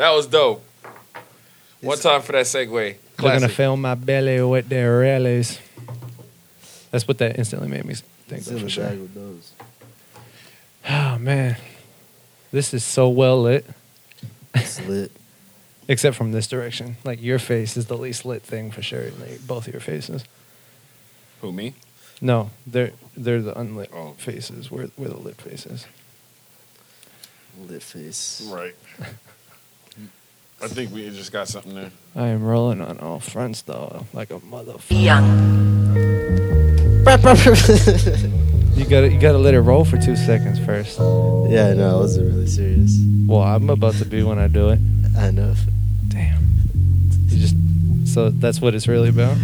That was dope. One time for that segue. They're gonna Classic. fill my belly with their rallies. That's what that instantly made me think of in for the sure. bag with those. Oh man, this is so well lit. It's lit. Except from this direction, like your face is the least lit thing for sure. Like both of your faces. Who me? No, they're they're the unlit Oh. faces. We're we're the lit faces. Lit face. Right. I think we just got something there. I am rolling on all fronts though, like a motherfucker. You gotta you gotta let it roll for two seconds first. yeah, no, I wasn't really serious. Well, I'm about to be when I do it. I know. Damn. You just so that's what it's really about.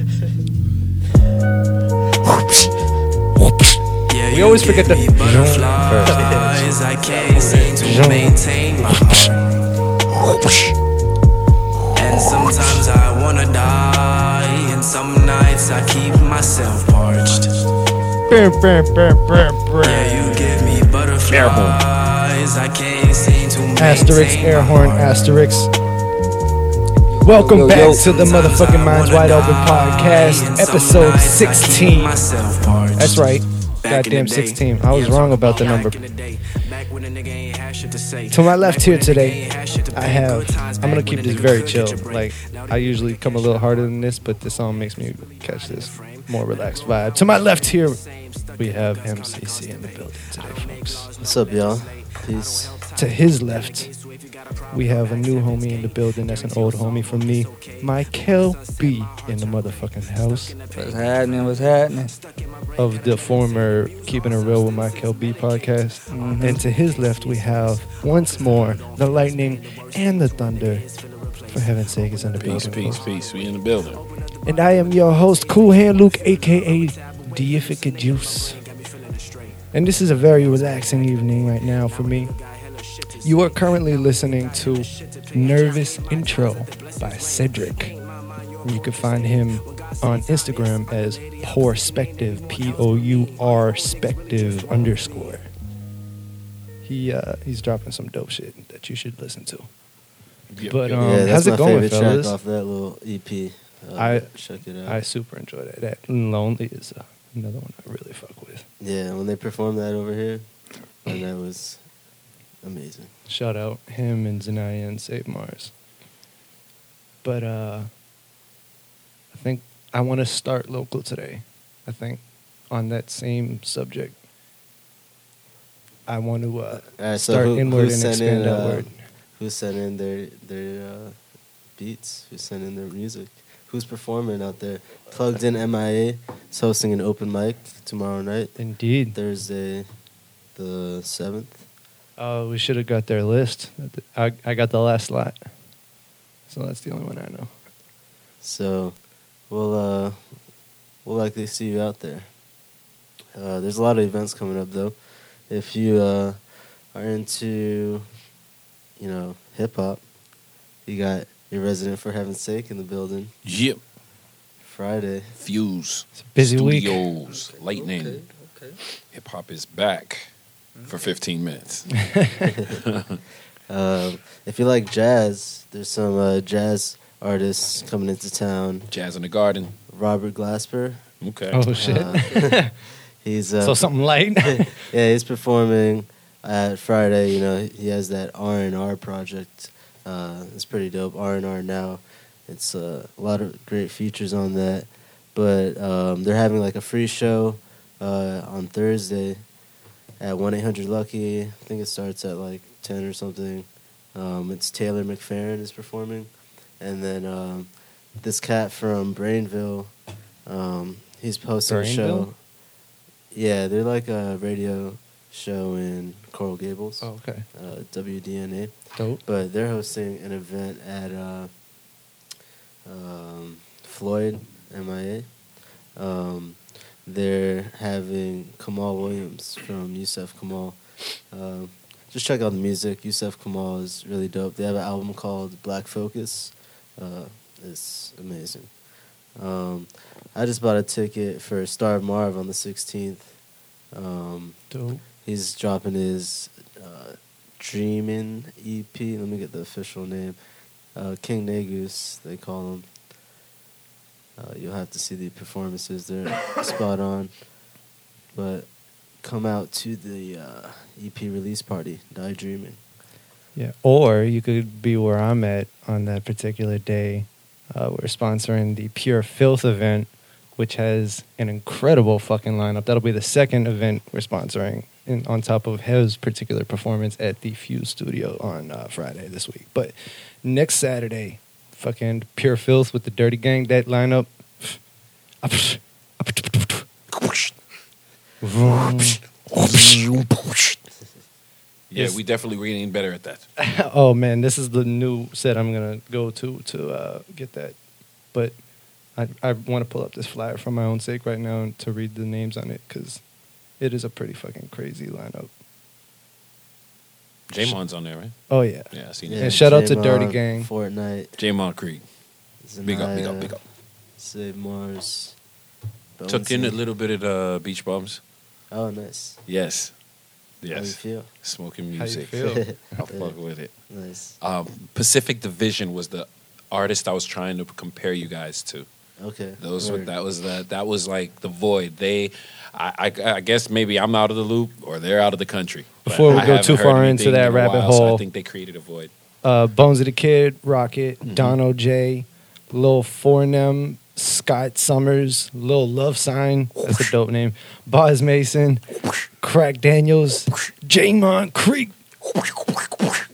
Yeah, We you always forget the me first. butterflies. I can't seem to maintain my heart. And sometimes I wanna die, and some nights I keep myself parched. Yeah, you give me butterflies. I can't seem to maintain Asterisk, air horn, heart. asterisk. Welcome Yo, back yo. to the motherfucking Minds Wide Open podcast, episode nights I keep 16. That's right. Back in Goddamn 16. I was wrong about the number. in the day. Back when a nigga ain't had shit to my left here when a nigga today, ain't had shit to I have. I'm gonna keep this very chill. get your break. Like I usually come a little harder than this, but this song makes me catch this more relaxed vibe. To my left here, we have MCC in the building today, folks. What's up, y'all? Peace. To his left, we have a new homie in the building. That's an old homie from me, Michael B in the motherfucking house What's happening? What's happening? of the former Keeping It Real with Michael B podcast. Mhm. And to his left, we have once more the lightning and the thunder. For heaven's sake, it's in the Peace, building. peace, folks. peace. We in the building. And I am your host, Cool Hand Luke, aka Deifica Juice. And this is a very relaxing evening right now for me. You are currently listening to Nervous Intro by Cedric. You can find him on Instagram as Pourspective, P O U R Spective underscore. He uh, he's dropping some dope shit that you should listen to. Yep, But, um, yeah, how's it going, fellas? off that little EP. Uh, I- check it out. I super enjoy that. That Lonely is uh, another one I really fuck with. yeah, when they performed that over here, and that was amazing. Shout out him and Zanaya and Save Mars. But uh I think I want to start local today. I think on that same subject. I want to uh, right, so start who- inward who and expand in, uh, outward. Who sent in their their uh, beats? Who sent in their music? Who's performing out there? Plugged in MIA is hosting an open mic tomorrow night, Indeed. Thursday, the seventh. Oh, we should have got their list. I I got the last lot. So that's the only one I know. So we'll uh, we'll likely see you out there. Uh, there's a lot of events coming up though. If you uh, are into, you know, hip hop, you got your resident for heaven's sake in the building Yep. Friday. Fuse. It's a busy week. Studios. Lightning. Okay. okay. Hip hop is back for 15 minutes. Um, if you like jazz, there's some uh, jazz artists coming into town. Jazz in the Garden. Robert Glasper. Okay. Oh shit. Uh, he's uh, so something light. yeah, he's performing at Friday. You know, he has that R and R project. Uh, it's pretty dope. R and R now. It's uh, a lot of great features on that. But um, they're having like a free show uh, on Thursday at one eight hundred Lucky. I think it starts at like ten or something. Um, it's Taylor McFerrin is performing, and then um, this cat from Brainville. Um, he's posting a show. Yeah, they're like a radio show in Coral Gables, oh, okay. uh, WDNA. Dope. But they're hosting an event at uh, um, Floyd MIA. Um, they're having Kamaal Williams from Yussef Kamaal. Um, just check out the music. Yussef Kamaal is really dope. They have an album called Black Focus. Uh, it's amazing. Um, I just bought a ticket for Star Marv on the 16th. Um, Dope. he's dropping his uh, Dreamin' EP. Let me get the official name. Uh, King Negus, they call him. Uh, you'll have to see the performances. They're spot on. But come out to the uh, EP release party, Die Dreaming. Yeah. Or you could be where I'm at on that particular day. Uh, we're sponsoring the Pure Filth event, which has an incredible fucking lineup. That'll be the second event we're sponsoring, in, on top of his particular performance at the Fuse Studio on uh, Friday this week. But next Saturday, fucking Pure Filth with the Dirty Gang, that lineup. Yeah, we definitely were getting better at that. oh man, this is the new set I'm gonna go to to uh, get that. But I I want to pull up this flyer for my own sake right now and to read the names on it because it is a pretty fucking crazy lineup. Jamon's on there, right? Oh yeah, Yeah, I seen Yeah, it. shout out to J-Mon, Dirty Gang. Fortnite. Jamon Creek. Big up, big up, big up. Save Mars. Took in a little bit of the beach bombs. Oh, nice. Yes. How you Yes. feel? Smoking How you music. feel? I'll fuck with it. Nice. Um, Pacific Division was the artist I was trying to compare you guys to. Okay. Those were that was the that was like the void. They, I, I, I guess maybe I'm out of the loop or they're out of the country. But Before we I go haven't too heard far into that in a rabbit while, so I think they created a void. uh, Bones of the Kid, Rocket, Mhm. Dono J, Lil Fornem, Scott Summers, Lil Love Sign, that's a dope name. Boz Mason, Crack Daniels, Jamon Creek,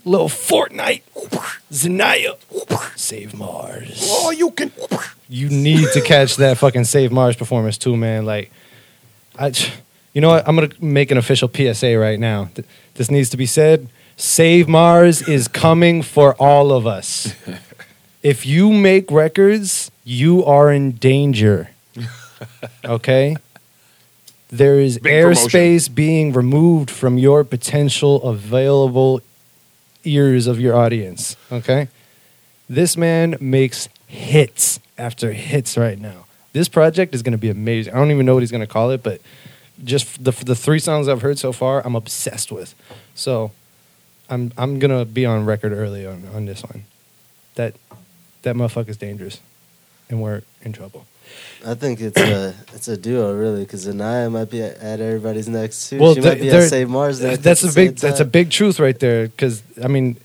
Lil Fortnite, Zanaya, Save Mars. Oh, you can. You need to catch that fucking Save Mars performance too, man. Like, I, you know what? I'm gonna make an official PSA right now. This needs to be said. Save Mars is coming for all of us. if you make records, you are in danger. Okay? There is Big airspace being removed from your potential available ears of your audience. Okay? This man makes hits after hits right now. This project is going to be amazing. I don't even know what he's going to call it, but just the the three songs I've heard so far, I'm obsessed with. So, I'm I'm gonna be on record early on on this one. That that motherfucker's dangerous, and we're in trouble. I think it's a it's a duo really because Zanaya might be at, at everybody's next too. Well, she might be at Save Mars next. That's at a big that's a big truth right there. Because I mean,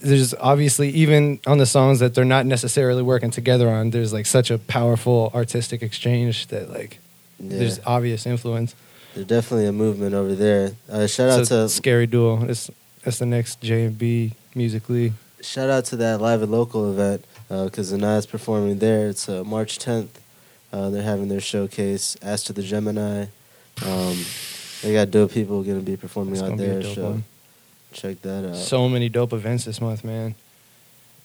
there's obviously even on the songs that they're not necessarily working together on. There's like such a powerful artistic exchange that like Yeah, there's obvious influence. there's definitely a movement over there. Uh, shout out to scary duo. It's that's the next J and B musically. shout out to that live at local event because Zanaya's performing there. It's uh, March 10th. Uh, they're having their showcase. As to the Gemini. Um, they got dope people going to be performing It's out gonna be a there. dope So one. Check that out. So many dope events this month, man.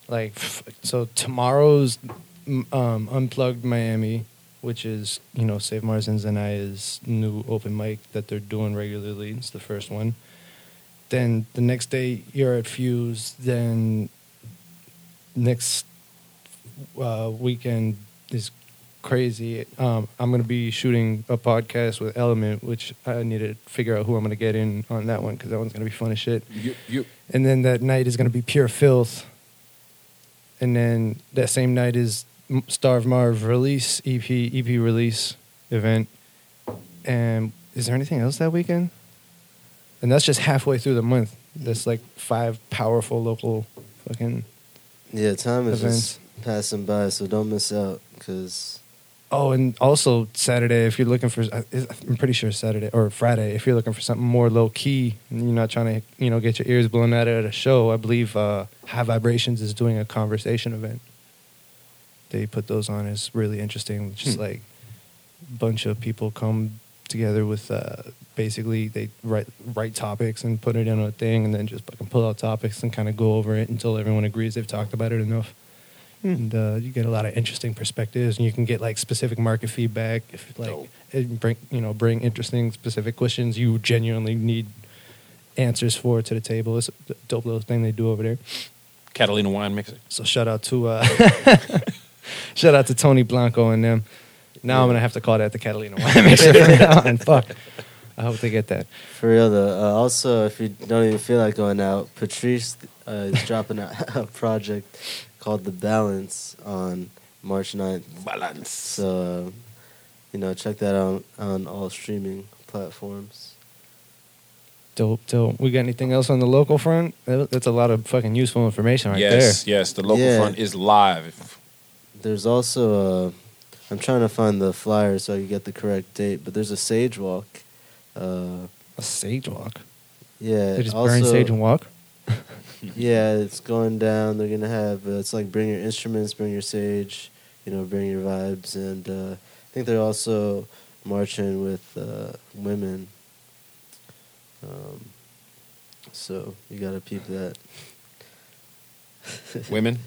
Like so, tomorrow's um, Unplugged Miami, which is you know Save Mars and Zanaya's new open mic that they're doing regularly. It's the first one. Then the next day you're at Fuse. Then next uh, weekend is crazy. Um, I'm gonna be shooting a podcast with Element, which I need to figure out who I'm gonna get in on that one because that one's gonna be fun as shit. You, you, And then that night is gonna be pure filth. And then that same night is M- Starve Marv release EP EP release event. And is there anything else that weekend? And that's just halfway through the month. That's like five powerful local fucking yeah, time is events. just passing by, so don't miss out because Oh, and also Saturday, if you're looking for, I- I'm pretty sure Saturday or Friday, if you're looking for something more low key and you're not trying to, you know, get your ears blown out at a show, I believe uh, High Vibrations is doing a conversation event. They put those on. It's really interesting. Just Hmm. like a bunch of people come together with uh, basically they write write topics and put it in a thing, and then just fucking pull out topics and kind of go over it until everyone agrees they've talked about it enough and uh, you get a lot of interesting perspectives, and you can get like specific market feedback. If like Dope. it bring you know bring interesting specific questions you genuinely need answers for to the table. It's a dope little thing they do over there. Catalina wine mixer. So shout out to uh, shout out to Tony Blanco and them. Now I'm gonna have to call that the Catalina wine mixer from now on. Fuck. I hope they get that. For real though. Uh, also, if you don't even feel like going out, Patrice uh, is dropping a, a project called The Balance on March 9th. Balance. So, uh, you know, check that out on all streaming platforms. Dope, dope. We got anything else on the local front? That's a lot of fucking useful information right there. yes, yes. The local Yeah. front is live. There's also a. I'm trying to find the flyer so I can get the correct date, but there's a sage walk. Uh. A sage walk. yeah. They just also, burn sage and walk. Yeah, it's going down. They're gonna have uh, it's like bring your instruments, bring your sage, you know, bring your vibes, and uh, I think they're also marching with uh, women. Um, so you gotta peep that. Women.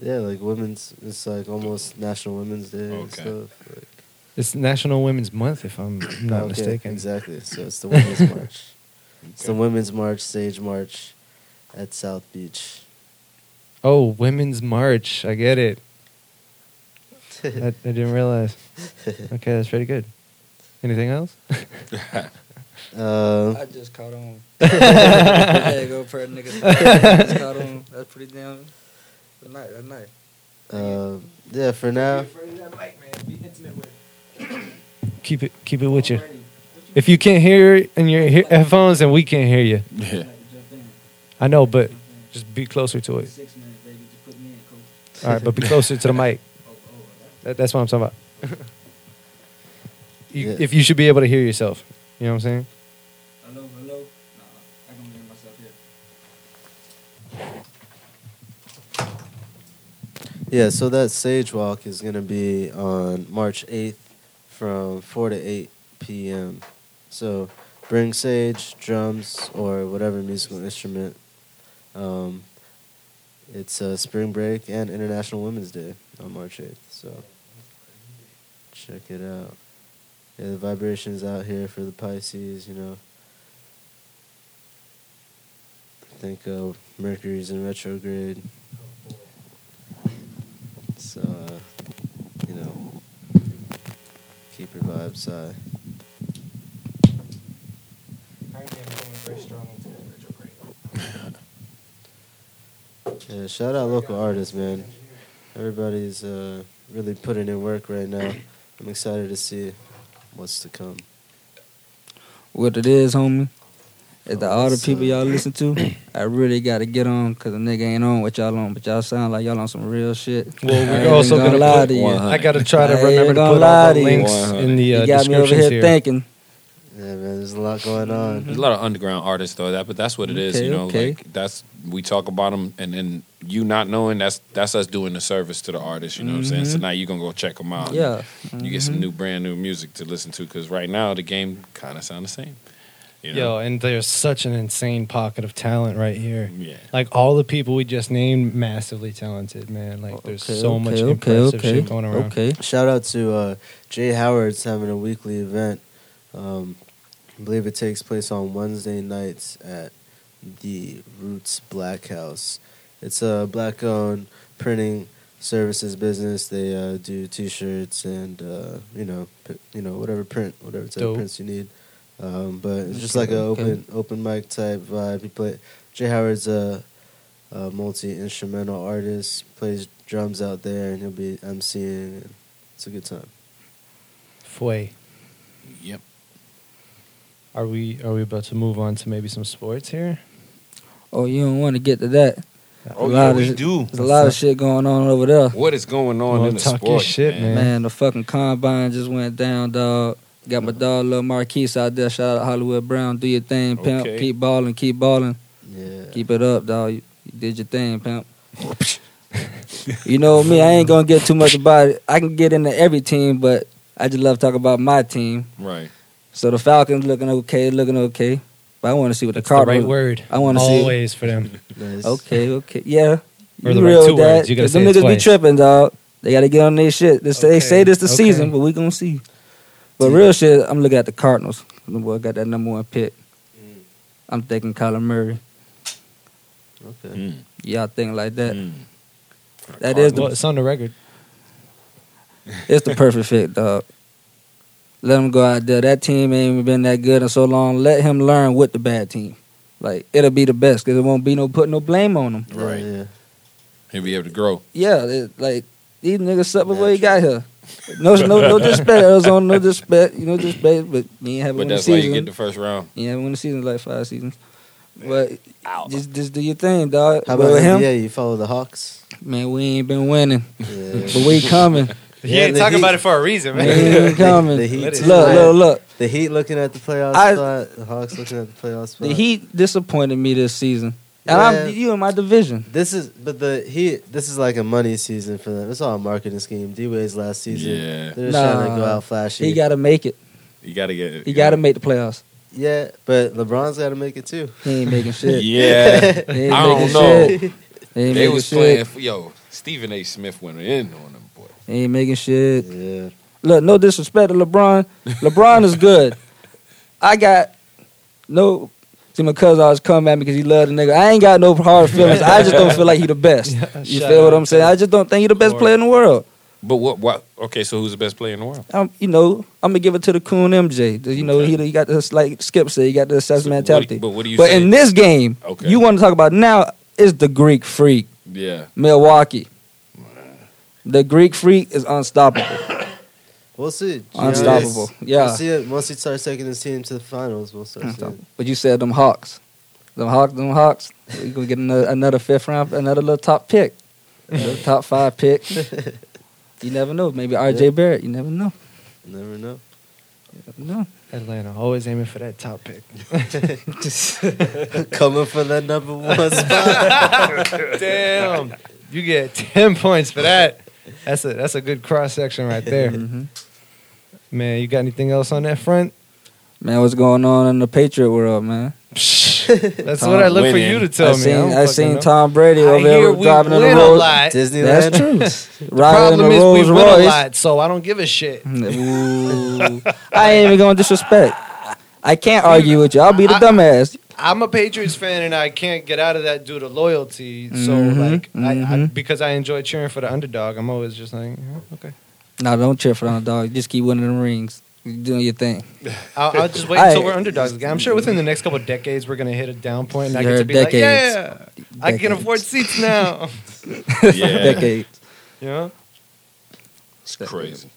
Yeah, like women's. It's like almost National Women's Day and Okay. stuff. Like, It's National Women's Month, if I'm not okay, mistaken. Exactly. So it's the Women's March. It's the Women's March, Sage March, at South Beach. Oh, Women's March. I get it. I, I didn't realize. Okay, that's pretty good. Anything else? Uh, I just caught on. there you go, per nigga. just caught on. That's pretty damn. That's nice. That's nice. uh, yeah, for now. Keep it, keep it with you. If you can't hear it in your headphones, then we can't hear you. Yeah. I know, but just be closer to it. All right, but be closer to the mic. That, that's what I'm talking about. you, Yeah. If you should be able to hear yourself, you know what I'm saying? Hello, hello. Nah, I can hear myself here. Yeah, so that Sage Walk is going to be on March 8th from 4 to 8 p.m. So bring sage, drums, or whatever musical instrument. Um, it's uh, spring break and International Women's Day on March 8th. So check it out. Yeah, the vibrations out here for the Pisces, you know. I think uh, Mercury's in retrograde. So, uh, you know, keep your vibes high. Yeah, shout out local artists, man. Everybody's uh, really putting in work right now. I'm excited to see what's to come. What it is, homie, is that Oh, all the so- people y'all listen to, I really got to get on because the nigga ain't on what y'all on, but y'all sound like y'all on some real shit. Well, we're ain't also even gonna lie put- to you. One I got to try to I remember to gonna put all the you. links in the uh, you got me over descriptions here here. thinking. Yeah, man, there's a lot going on. There's a lot of underground artists though. That, but that's what it is. Okay, You know, okay. like that's we talk about them, and then you not knowing that's that's us doing the service to the artist. You know what I'm saying? So Mhm. now you gonna go check them out. Yeah. You get some Mhm. new, brand new music to listen to because right now the game kind of sound the same. You know? Yo, and there's such an insane pocket of talent right here. yeah. Like all the people we just named, massively talented, man. Like there's Okay, so okay, much okay, impressive okay, shit going around. Okay. Shout out to uh, Jay Howard's having a weekly event. Um, I believe it takes place on Wednesday nights at the Roots Black House. It's a black-owned printing services business. They uh, do T-shirts and uh, you know, p- you know, whatever print, whatever type Dope. of prints you need. Um, but it's just like an okay. open open mic type vibe. He play. Jay Howard's a, a multi instrumental artist. Plays drums out there, and he'll be emceeing. And it's a good time. Fue. Yep. Are we are we about to move on to maybe some sports here? Oh, you don't want to get to that. Oh A yeah, lot of we do. There's a lot of shit going on over there. What is going on Well, in the talk your sport? shit, man. Man, the fucking combine just went down, dog. Got my dog, little Marquise out there. Shout out Hollywood Brown. Do your thing, pimp. Okay. Keep balling, keep balling. Yeah. Keep it up, dog. You, you did your thing, pimp. you know me, I ain't gonna get too much about it. I can get into every team, but I just love talking about my team. Right. So the Falcons looking okay, looking okay. But I want to see what That's the the Cardinals. right word. I wanna see- always for them. Nice. Okay, okay, yeah. Or You the right real two that. words. You gotta 'Cause them say it niggas twice. be tripping, dog. They gotta get on their shit. This, They say this the okay. season, but we gonna see. But real shit, I'm looking at the Cardinals. The boy got that number one pick. Mm. I'm thinking Kyler Murray. Okay. Mm. Y'all think like that? Mm. That is Well, the it's on the record. it's the perfect fit, dog. Let him go out there. That team ain't even been that good in so long. Let him learn with the bad team. Like it'll be the best because it won't be no put no blame on him. Right. Yeah. He'll be able to grow. Yeah, it, like these niggas suck before he got here. No, no, no disrespect, Arizona. No disrespect. You know, disrespect, but you ain't having But win the that's why you get the first round. You haven't won the season like five seasons. But just just do your thing, dog. How but about him, Yeah, You follow the Hawks? man, we ain't been winning, Yeah. but we coming. He Yeah, ain't talking Heat- about it for a reason, we man. ain't coming. The Heat look, look, look. The Heat looking at the playoff I- spot. The Hawks looking at the playoff spot. The Heat disappointed me this season, and Yeah. I'm you in my division. This is, but the Heat. This is like a money season for them. It's all a marketing scheme. D Wade's last season. Yeah. They're just trying to go out flashy. He got to make it. You got to get it. He got to make the playoffs. yeah, but LeBron's got to make it too. He ain't making shit. Yeah. I don't know. shit. He they was shit. playing. For, yo, Stephen A. Smith went in on them, boy. He ain't making shit. Yeah. Look, no disrespect to LeBron. LeBron is good. I got no. See, my cousin always come at me because he love the nigga. I ain't got no hard feelings. I just don't feel like he the best. You Shout feel what I'm saying? I just don't think he the best player in the world. But what? What? Okay, so who's the best player in the world? I'm, you know, I'm gonna give it to the coon MJ. You know, he, he got this like Skip said, he got the assassin So what- mentality. but what do you But say? in this game, Okay. you want to talk about now is the Greek Freak, Yeah. Milwaukee. The Greek Freak is unstoppable. We'll see. Unstoppable. Yeah. We'll see it. Once he starts taking his team to the finals, we'll start seeing. But you said them Hawks. Them Hawks, them Hawks. We gonna get another, another fifth round, another little top pick, another top five pick. You never know. Maybe R.J. Yeah. Barrett. You never know. Never know. You never know. Atlanta always aiming for that top pick. Coming for that number one spot. Damn, you get ten points for that. That's a that's a good cross section right there, Mhm. man. You got anything else on that front? Man, what's going on in the Patriot world, man? That's Tom what I look for you to tell I me. seen, don't I fucking seen know. Tom Brady over hear there driving in the win a road. lot. Disneyland. That's true. Riding in Problem the is Rolls we win a lot, so I don't give a shit. Ooh. I ain't even gonna disrespect. I can't argue with you. I'll be the I- dumbass. I'm a Patriots fan, and I can't get out of that due to loyalty. So, Mhm, like, I, I, mhm. because I enjoy cheering for the underdog, I'm always just like, yeah, okay. No, don't cheer for the underdog. Just keep winning the rings. You're doing your thing. I'll, I'll just wait I- until we're underdogs again. I'm sure within the next couple of decades, we're gonna hit a down point, and I get to be decades. like, yeah, I can afford seats now. Yeah. Decades. you know. It's crazy.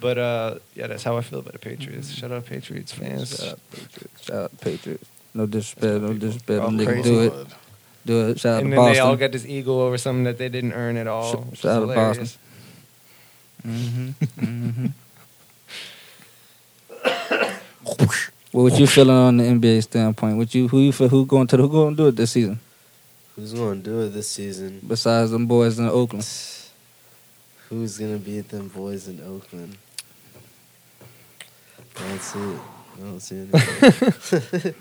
But uh, yeah, that's how I feel about the Patriots. Shout out Patriots fans. Shout out Patriots. Shout out Patriots. No disrespect. No disrespect. All Them niggas crazy. do it. Do it. Shout out and to then they all got this ego over something that they didn't earn at all. Shout- shout out to hilarious. hmm hmm what would you feeling on the NBA standpoint? What you who you feel who going to the, who going to do it this season Who's going to do it this season? besides them boys in Oakland? Who's going to beat them boys in Oakland? That's it. I don't see anything.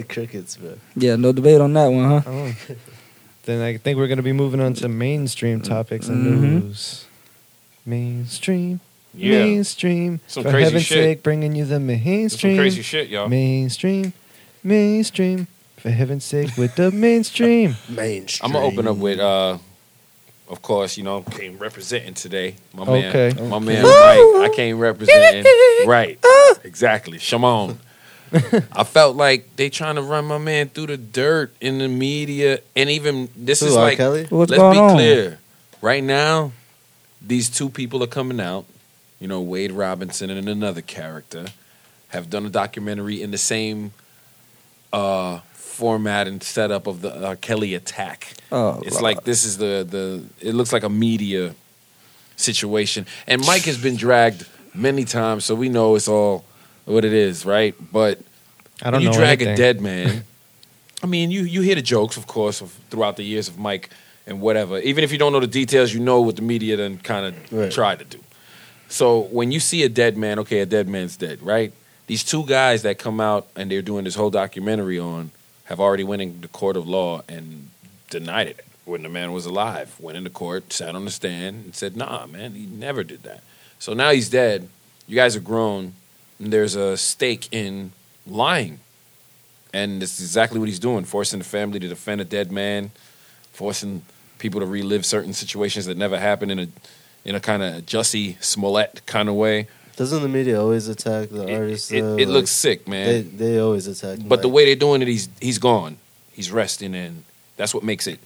Crickets, bro. Yeah, no debate on that one, huh? Oh. then I think we're gonna be moving on to mainstream topics and Mhm. news. Mainstream, Yeah. mainstream. Some For crazy heaven's shit. sake, bringing you the There's some mainstream. crazy shit, y'all. Mainstream, mainstream. For heaven's sake, with the mainstream. Mainstream. I'm gonna open up with, uh, of course, you know, came representing today. My Okay. man, my man, Mike. I came representing. right, exactly. Shimon. I felt like they trying to run my man through the dirt in the media, and even this Who, is R. like, Kelly? What's let's going be on? clear. Right now, these two people are coming out. You know, Wade Robinson and another character have done a documentary in the same uh, format and setup of the uh, Kelly attack. Oh, It's Lord. like this is the the. It looks like a media situation, and Mike has been dragged many times, so we know it's all what it is, right? But I don't you know drag anything. a dead man, I mean, you you hear the jokes, of course, of throughout the years of Mike and whatever. Even if you don't know the details, you know what the media then kind of Right. tried to do. So when you see a dead man, okay, a dead man's dead, right? These two guys that come out and they're doing this whole documentary on have already went in the court of law and denied it when the man was alive. Went into court, sat on the stand, and said, "Nah, man, he never did that." So now he's dead. You guys are grown. And there's a stake in lying, and it's exactly what he's doing: forcing the family to defend a dead man, forcing people to relive certain situations that never happened in a in a kind of Jussie Smollett kind of way. Doesn't the media always attack the It, artists? it- though? it Like, looks sick, man. They they always attack. But the way they're doing it, he's he's gone. He's resting, and that's what makes it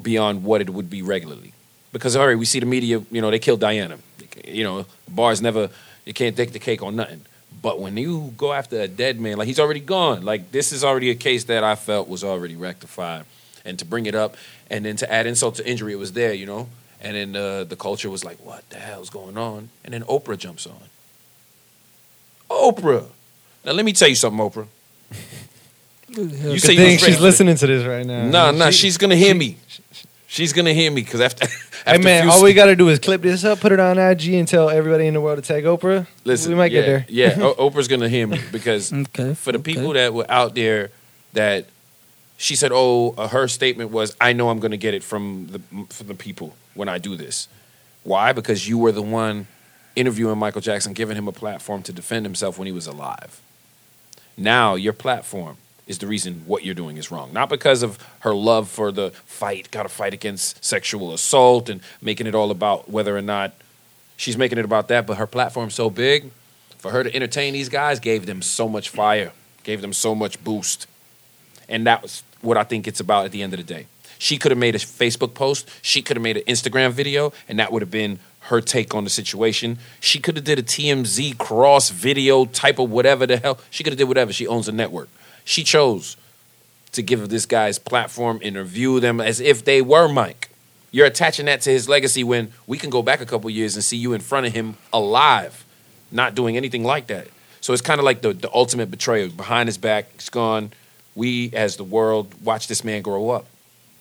beyond what it would be regularly. Because all right, we see the media. You know, they killed Diana. You know, bars never. You can't take the cake on nothing. But when you go after a dead man, like he's already gone. Like this is already a case that I felt was already rectified, and to bring it up and then to add insult to injury, it was there. You know, and then uh, the culture was like, "What the hell's going on?" And then Oprah jumps on. Oprah. Now let me tell you something, Oprah. You say thing she's listening to this right now. No, no, She- she's gonna hear me. She's gonna hear me because after, after Hey man, all we gotta do is clip this up, put it on IG, and tell everybody in the world to tag Oprah. listen, we might yeah, get there. Yeah, Oprah's gonna hear me because Okay. for the okay. people that were out there that she said, oh, uh, her statement was, I know I'm gonna get it from the from the people when I do this. Why? Because you were the one interviewing Michael Jackson, giving him a platform to defend himself when he was alive. Now your platform is the reason what you're doing is wrong. Not because of her love for the fight, got to fight against sexual assault and making it all about whether or not she's making it about that, but her platform's so big for her to entertain these guys gave them so much fire, gave them so much boost. And that was what I think it's about at the end of the day. She could have made a Facebook post, she could have made an Instagram video, and that would have been her take on the situation. She could have did a TMZ cross video type of whatever the hell. She could have did whatever. She owns a network. She chose to give this guy's platform, interview them as if they were Mike. You're attaching that to his legacy when we can go back a couple years and see you in front of him alive, not doing anything like that. So it's kind of like the, the ultimate betrayal. Behind his back, he's gone. We, as the world, watch this man grow up.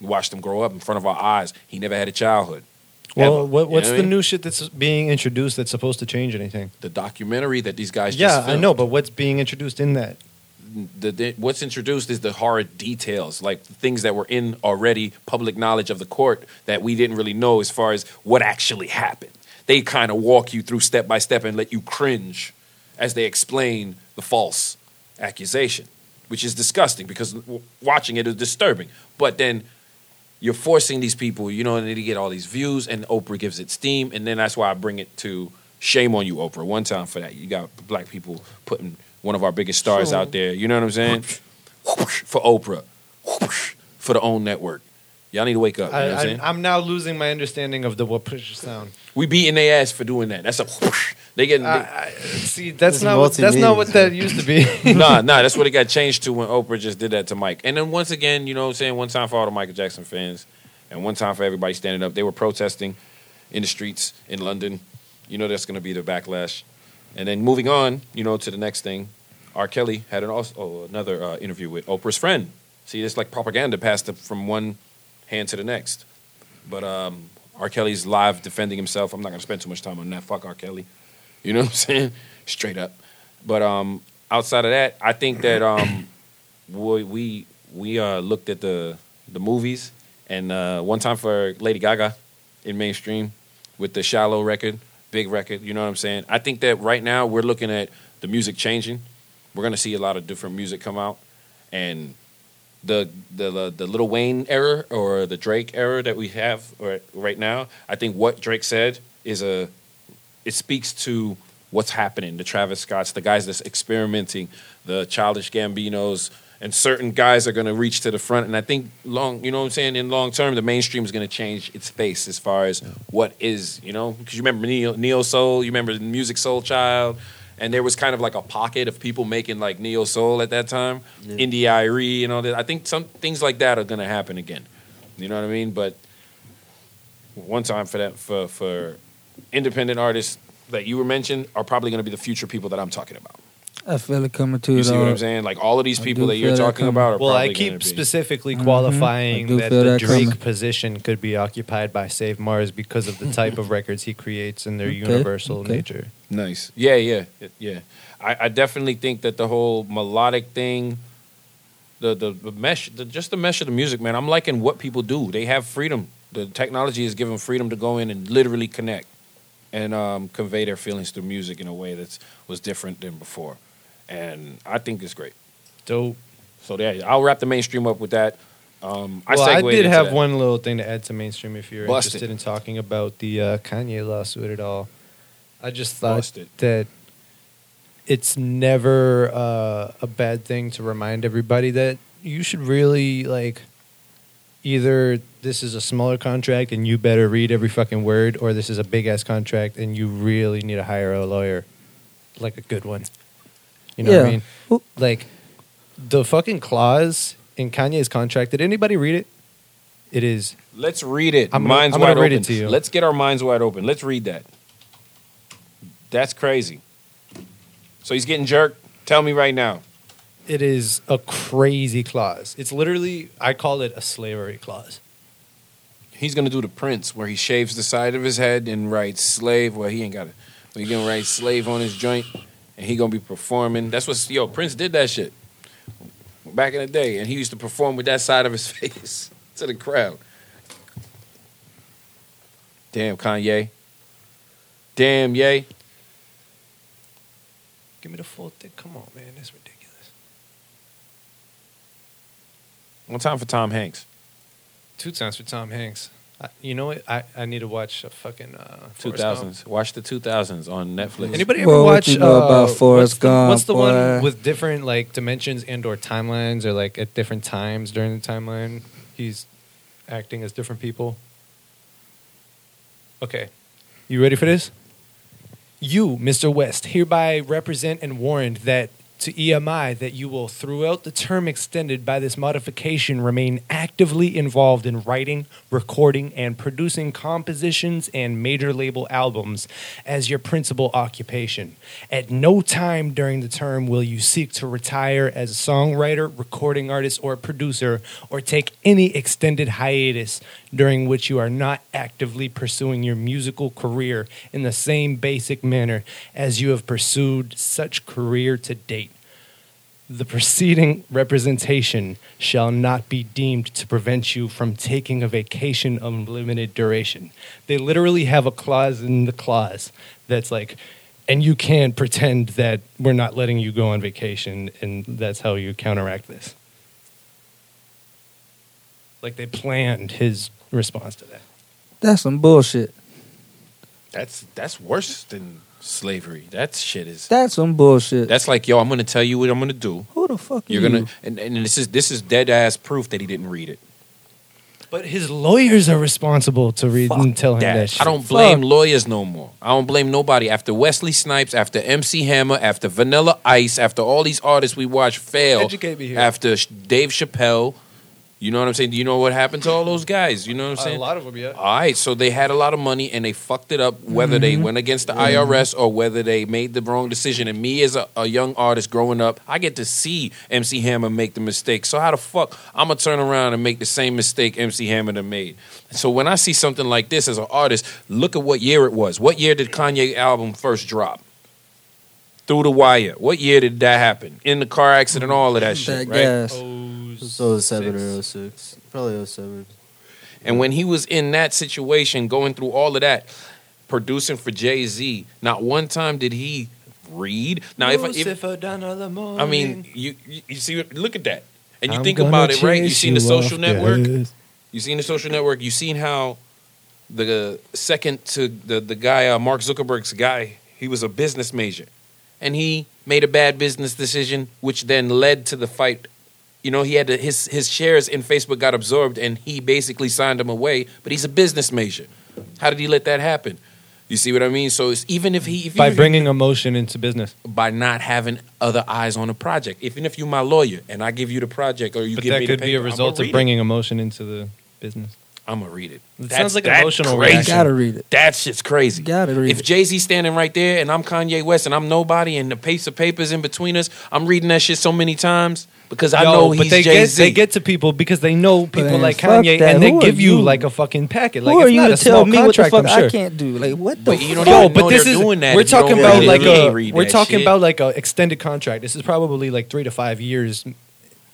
We watched him grow up in front of our eyes. He never had a childhood. Well, Ever. what, You what's know what the I mean? new shit that's being introduced that's supposed to change anything? The documentary that these guys Yeah, just I filmed. know, but what's being introduced in that? the, the what's introduced is the horrid details, like things that were in already public knowledge of the court that we didn't really know as far as what actually happened. They kind of walk you through step by step and let you cringe as they explain the false accusation, which is disgusting because watching it is disturbing. But then you're forcing these people, you know, and they get all these views, and Oprah gives it steam, and then that's why I bring it to shame on you, Oprah. One time for that, you got black people putting one of our biggest stars So- out there. You know what I'm saying? for Oprah, for the OWN network. Y'all need to wake up. You know what I'm I, I'm now losing my understanding of the what push sound. we beating their ass for doing that. That's a they get I, I, see, that's It's not what, that's not what that used to be. nah, nah, that's what it got changed to when Oprah just did that to Mike. And then once again, you know what I'm saying? One time for all the Michael Jackson fans, and one time for everybody standing up. They were protesting in the streets in London. You know that's going to be the backlash. And then moving on, you know, to the next thing, R. Kelly had an also oh, another uh, interview with Oprah's friend. See, it's like propaganda passed up from one hand to the next. But um, R. Kelly's live defending himself. I'm not going to spend too much time on that. Fuck R. Kelly. You know what I'm saying? Straight up. But um, outside of that, I think that um, we we, uh, looked at the the movies, and uh, one time for Lady Gaga in mainstream with the Shallow record, big record. You know what I'm saying? I think that right now we're looking at the music changing. We're gonna see a lot of different music come out, and the the the, the Lil Wayne era or the Drake era that we have right, right now. I think what Drake said is a it speaks to what's happening. The Travis Scotts, the guys that's experimenting, the Childish Gambinos, and certain guys are going to reach to the front. And I think long, you know what I'm saying. In long term, the mainstream is going to change its face as far as what is, you know, because you remember neo, neo soul, you remember Musiq Soulchild. And there was kind of like a pocket of people making like neo soul at that time, Yeah. India.Arie and all that. I think some things like that are going to happen again. You know what I mean? But one time for that for for independent artists that you were mentioned are probably going to be the future people that I'm talking about. I feel it coming to You it see what I'm saying? Like all of these I people that you're feel that talking about are well, I probably keep gonna be. specifically Mhm. qualifying I do that the that Drake coming. position could be occupied by Save Mars because of the type of records he creates and their Okay, universal okay. nature. Nice. Yeah, yeah, yeah. I, I definitely think that the whole melodic thing, the the, the mesh, the, just the mesh of the music, man. I'm liking what people do. They have freedom. The technology is giving freedom to go in and literally connect and um, convey their feelings through music in a way that was different than before. And I think it's great. Dope. So yeah, I'll wrap the mainstream up with that. Um, I well, I did have that. one little thing to add to mainstream if you're Bust interested in talking about the uh, Kanye lawsuit at all. I just thought it. that it's never uh, a bad thing to remind everybody that you should really like either this is a smaller contract and you better read every fucking word, or this is a big ass contract and you really need to hire a lawyer, like a good one. You know what I mean? Who- Like the fucking clause in Kanye's contract. Did anybody read it? It is Let's read it. I'm gonna- minds I'm wide read it open. to you. Let's get our minds wide open. Let's read that. That's crazy. So he's getting jerked. Tell me right now. it is a crazy clause. It's literally I call it a slavery clause. He's gonna do the Prince where he shaves the side of his head and writes slave. Well, he ain't got it. But he gonna write slave on his joint, and he gonna be performing. That's what yo Prince did that shit back in the day, and he used to perform with that side of his face to the crowd. Damn Kanye. Damn yay. Give me the full thing. Come on, man. That's ridiculous. One time for Tom Hanks. Two times for Tom Hanks. I, you know what? I, I need to watch a fucking uh, Two Forrest Gump. thousands. Watch the two thousands on Netflix. Anybody Well, ever what watch you know uh, about Forrest what's the, What's the Gump, one boy? with different like dimensions and or timelines or like at different times during the timeline? He's acting as different people. Okay. You ready for this? You, Mr. West, hereby represent and warrant that to EMI that you will, throughout the term extended by this modification, remain actively involved in writing, recording, and producing compositions and major label albums as your principal occupation. At no time during the term will you seek to retire as a songwriter, recording artist, or producer, or take any extended hiatus during which you are not actively pursuing your musical career in the same basic manner as you have pursued such career to date. The preceding representation shall not be deemed to prevent you from taking a vacation of limited duration. They literally have a clause in the clause that's like, and you can't pretend that we're not letting you go on vacation, and that's how you counteract this. Like they planned his response to that. That's some bullshit. That's that's worse than slavery. That shit is. That's some bullshit. That's like yo. I'm gonna tell you what I'm gonna do. Who the fuck You're are gonna you? and, and this is this is dead ass proof that he didn't read it. But his lawyers are responsible to read and tell him that, That. shit. I don't blame Fuck. lawyers no more. I don't blame nobody. After Wesley Snipes, after MC Hammer, after Vanilla Ice, after all these artists we watch fail, Educate me here. after Dave Chappelle, you know what I'm saying? Do you know what happened to all those guys? You know what I'm saying? a lot of them, yeah. All right, so they had a lot of money and they fucked it up, whether they Mm-hmm. went against the IRS or whether they made the wrong decision. And me, as a, a young artist growing up, I get to see MC Hammer make the mistake. So how the fuck I'm gonna turn around and make the same mistake MC Hammer done made? So when I see something like this as an artist, look at what year it was. What year did Kanye album first drop? Through the wire. What year did that happen? In the car accident, all of that shit, that right? gas. So 07 or 06. Probably 07. And when he was in that situation, going through all of that, producing for Jay Z, not one time did he read. Now, if, if I mean, you, you you see, look at that, and you think about it, right? You seen the social network. You seen the social network. You seen how the second to the the guy, uh, Mark Zuckerberg's guy, he was a business major, and he made a bad business decision, which then led to the fight. You know, he had to, his his shares in Facebook got absorbed, and he basically signed him away. But he's a business major. How did he let that happen? You see what I mean? So it's even if he if By even- bringing emotion into business. by not having other eyes on the project. Even if you're my lawyer and I give you the project or you But give that me could the be a paper, result of bringing emotion into the business. It. I'm gonna read it. It That's- sounds like that's emotional crazy. reaction. Gotta read it. That shit's crazy. Gotta read If it. Jay Z standing right there and I'm Kanye West and I'm nobody and the piece of papers in between us, I'm reading that shit so many times because I Yo, know but he's they Jay get Z. they get to people because they know people Man, like Kanye, that. and they Who are give you you? like a fucking packet. Like Who are you not to tell small me what the fuck I'm sure. I can't do? Like what the But you don't fuck? Yo, but this is doing that we're if you don't talking about like a we're talking about like a extended contract. This is probably like three to five years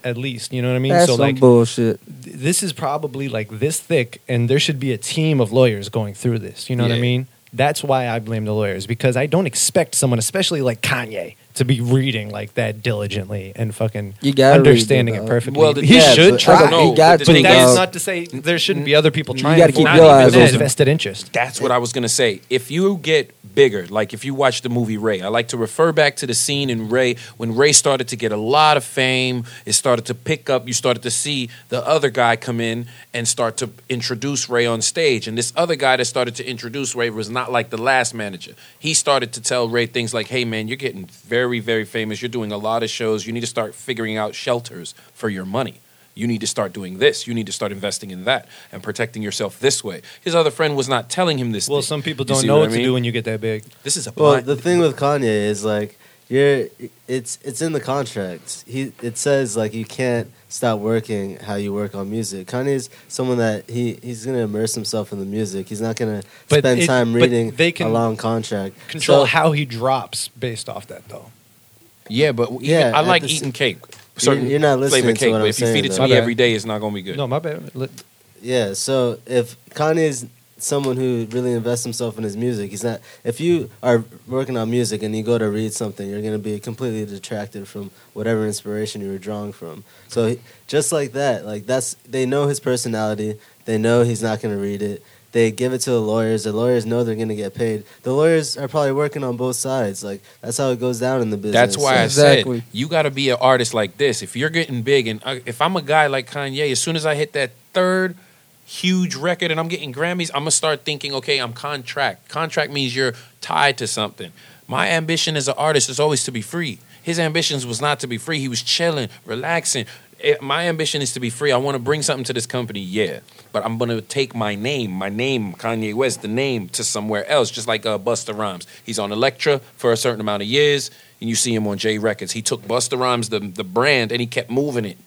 at least. You know what I mean? That's so some like bullshit. th- this is probably like this thick, and there should be a team of lawyers going through this. You know what I Yeah. mean? That's why I blame the lawyers because I don't expect someone, especially like Kanye, to be reading like that diligently and fucking You gotta read understanding it, it perfectly. Well, the- he yeah, should but- try. I know, No, got but but that's not to say there shouldn't be other people trying. You gotta keep your eyes even that open. vested interest. That's what I was gonna say. If you get bigger, like if you watch the movie Ray, I like to refer back to the scene in Ray when Ray started to get a lot of fame. It started to pick up. You started to see the other guy come in and start to introduce Ray on stage. And this other guy that started to introduce Ray was not like the last manager. He started to tell Ray things like, "Hey man, you're getting very, very very famous. You're doing a lot of shows. You need to start figuring out shelters for your money." You need to start doing this. You need to start investing in that and protecting yourself this way. His other friend was not telling him this. Well, thing. some people don't know what I to do when you get that big. This is a Well, blind- the thing with Kanye is like you're it's it's in the contract. He it says like you can't stop working how you work on music. Kanye's someone that he he's gonna immerse himself in the music. He's not gonna But spend it- time reading they can a long contract. Control So- how he drops based off that though. yeah, but even, Yeah, I like eating cake. You're- Certain you're not listening flavor to cake, what but I'm if you feed saying, it to though. My me bad. every day, it's not gonna be good. No, my bad. Let- Yeah, so if Kanye's someone who really invests himself in his music, he's not. If you are working on music and you go to read something, you're gonna be completely detracted from whatever inspiration you were drawing from. So he, just like that, like that's they know his personality. They know he's not gonna read it. They give it to the lawyers. The lawyers know they're gonna get paid. The lawyers are probably working on both sides. Like that's how it goes down in the business. That's why I Exactly. said you got to be an artist like this. If you're getting big, and I, if I'm a guy like Kanye, as soon as I hit that third huge record and I'm getting Grammys, I'm gonna start thinking, okay, I'm contract. Contract means you're tied to something. My ambition as an artist is always to be free. His ambitions was not to be free. He was chilling, relaxing. Eh, My ambition is to be free. I want to bring something to this company, yeah. But I'm gonna take my name, my name, Kanye West, the name, to somewhere else. Just like uh, Busta Rhymes, he's on Elektra for a certain amount of years, and you see him on J Records. He took Busta Rhymes, the the brand, and he kept moving it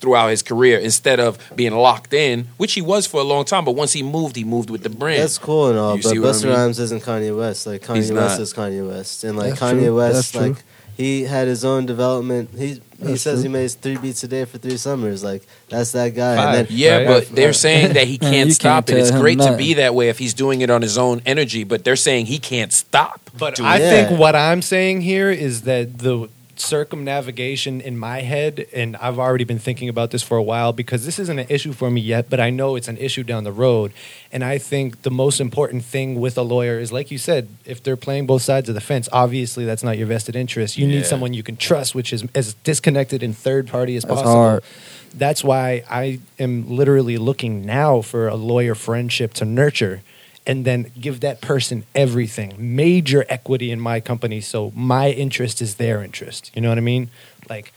throughout his career instead of being locked in, which he was for a long time. But once he moved, he moved with the brand. That's cool and all, You but see what I Busta mean? Rhymes isn't Kanye West. Like Kanye He's West not. is Kanye West, and like That's Kanye true. West, That's true. like he had his own development. He he That's says true. he makes three beats a day for three summers. Like that's that guy. And then Yeah, Right. but they're saying that he can't stop can't it. It's tell him great to be that way if he's doing it on his own energy, but they're saying he can't stop. But doing I it. Yeah. think what I'm saying here is that the circumnavigation in my head, and I've already been thinking about this for a while because this isn't an issue for me yet, but I know it's an issue down the road. And I think the most important thing with a lawyer is, like you said, if they're playing both sides of the fence, obviously that's not your vested interest. You Yeah. need someone you can trust, which is as disconnected and third party as That's possible. hard. That's why I am literally looking now for a lawyer friendship to nurture and then give that person everything, major equity in my company. So my interest is their interest. You know what I mean? Like,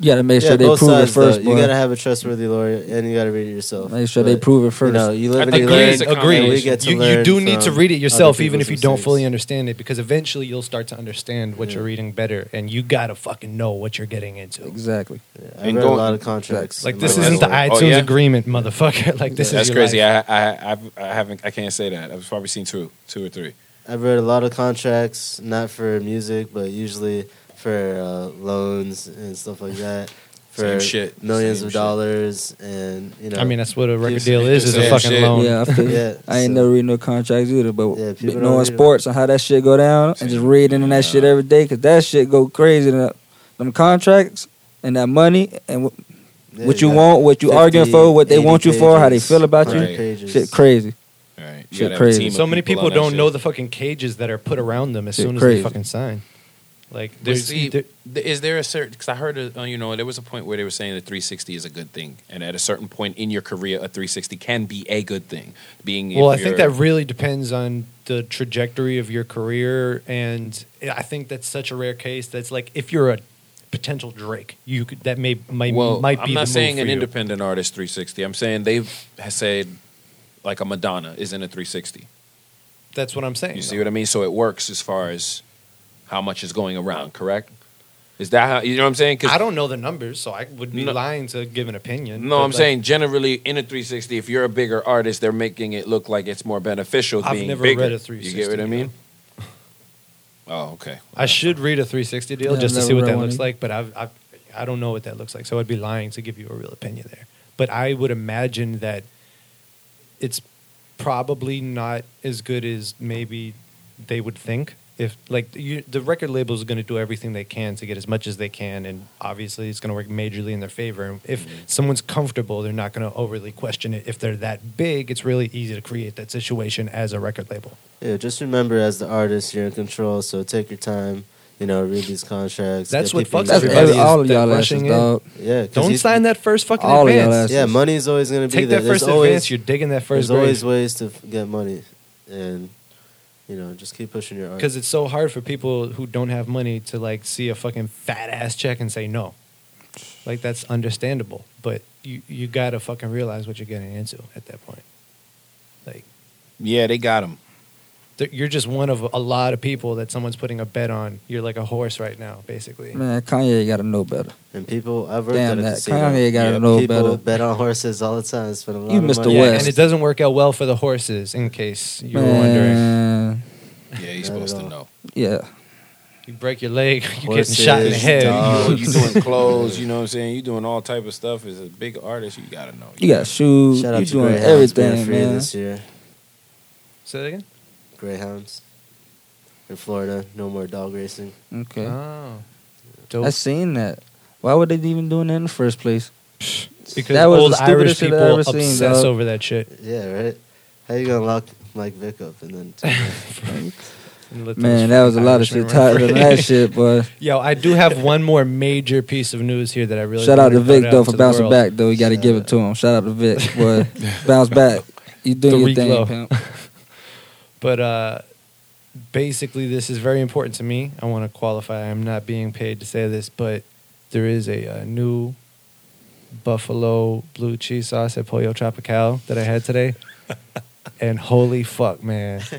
You got to make yeah, sure they both prove sides. it first, though. boy. You gotta have a trustworthy lawyer, and you gotta read it yourself. Make sure they prove it first. You know, you live I and think you there learn. is a and we get to you, you do need to read it yourself, even if you people's don't fully understand it, because eventually you'll start to understand what Yeah. you're reading better, and you gotta fucking know what you're getting into. exactly. Yeah, I've And read going- a lot of contracts. Like this isn't the life. Oh, iTunes yeah? agreement, motherfucker. like this That's is your crazy. life. I, I I haven't I can't say that. I've probably seen two, two or three. I've read a lot of contracts, not for music, but usually for uh, loans and stuff like that. For Same shit. millions Same of shit. dollars, and you know. I mean, that's what a record deal is, is a Same fucking shit. loan. Yeah, I, feel. Yeah, I ain't so- never read no contracts either, but Yeah, people don't knowing read 'em. sports and how that shit go down and just reading in that shit every day, cause that shit go crazy. Them, them contracts and that money and wh- Yeah, what you got want, what you 50, arguing for, what they 80 want you for, how they pages, feel about you, 100 pages. shit crazy. All right. You Shit gotta have a crazy. team of So many people on that don't shit. know the fucking cages that are put around them as Shit soon as crazy. they fucking sign. Like, there's see, there- th- is there a certain? Because I heard, uh, you know, there was a point where they were saying that 360 is a good thing, and at a certain point in your career, a 360 can be a good thing. Being well, I think that really depends on the trajectory of your career, and I think that's such a rare case. That's like if you're a potential Drake, you could, that may might, well, might be. I'm not the saying an you. independent artist 360. I'm saying they've said like a Madonna is in a 360. That's what I'm saying. You see though. what I mean? So it works as far as how much is going around. Correct? Is that how you know what I'm saying? 'Cause- I don't know the numbers, so I would be No. lying to give an opinion. No, but, I'm like, saying generally in a 360, if you're a bigger artist, they're making it look like it's more beneficial I've being never bigger. read a You get what I deal. mean? Oh, okay. I should read a 360 deal Yeah, just to see what that looks either. like, but I've, I've I don't know what that looks like, so I'd be lying to give you a real opinion there. But I would imagine that it's probably not as good as maybe they would think. If like you, the record label is going to do everything they can to get as much as they can, and obviously it's going to work majorly in their favor. And If mm-hmm. someone's comfortable, they're not going to overly question it. If they're that big, it's really easy to create that situation as a record label. Yeah, just remember as the artist, you're in control. So take your time. You know, read these contracts. That's what people fucks That's everybody is all of y'all rushing asses, in. dog. Yeah, 'cause Don't sign that first fucking All of y'all advance. asses. Yeah, money's always going to be Take there. that first there's always, advance. You're digging that first There's always ways to f- get money, and you know, just keep pushing your art. Because it's so hard for people who don't have money to like see a fucking fat ass check and say no. Like that's understandable, but you you gotta fucking realize what you're getting into at that point. Like Yeah, they got him. Th- you're just one of a lot of people that someone's putting a bet on. You're like a horse right now, basically. Man, Kanye got to know better. and people, I've worked Damn at that. casino. Kanye got to Yeah, know people better. bet on horses all the time. Spend a lot You of Mr. money. Yeah, West. and it doesn't work out well for the horses. In case you were wondering, Yeah, he's Not supposed to know. yeah. you break your leg, you getting Horses, shot in the head. You, you doing clothes, you know what I'm saying? You doing all type of stuff. As a big artist, you gotta know. You got shoes. You to doing everything, free man. this year. Say that again. Greyhounds in Florida, no more dog racing. Okay. Oh, dope. I seen that. Why would they even doing that in the first place? because that was old the Irish stupidest I people ever seen, obsess dog. over that shit. Yeah, right. How you gonna lock Mike Vick up and then? Man, that was a lot of shit run tighter than that shit, boy. Yo, I do have one more major piece of news here that I really Shout out to wanted put Vick though out for bouncing world. back though. You got to give it to him. Shout out to Vick, boy. Bounce back. You doing The your thing, pimp. But uh, basically, this is very important to me. I want to qualify. I'm not being paid to say this, but there is a, uh new buffalo blue cheese sauce at Pollo Tropical that I had today. and holy fuck, man.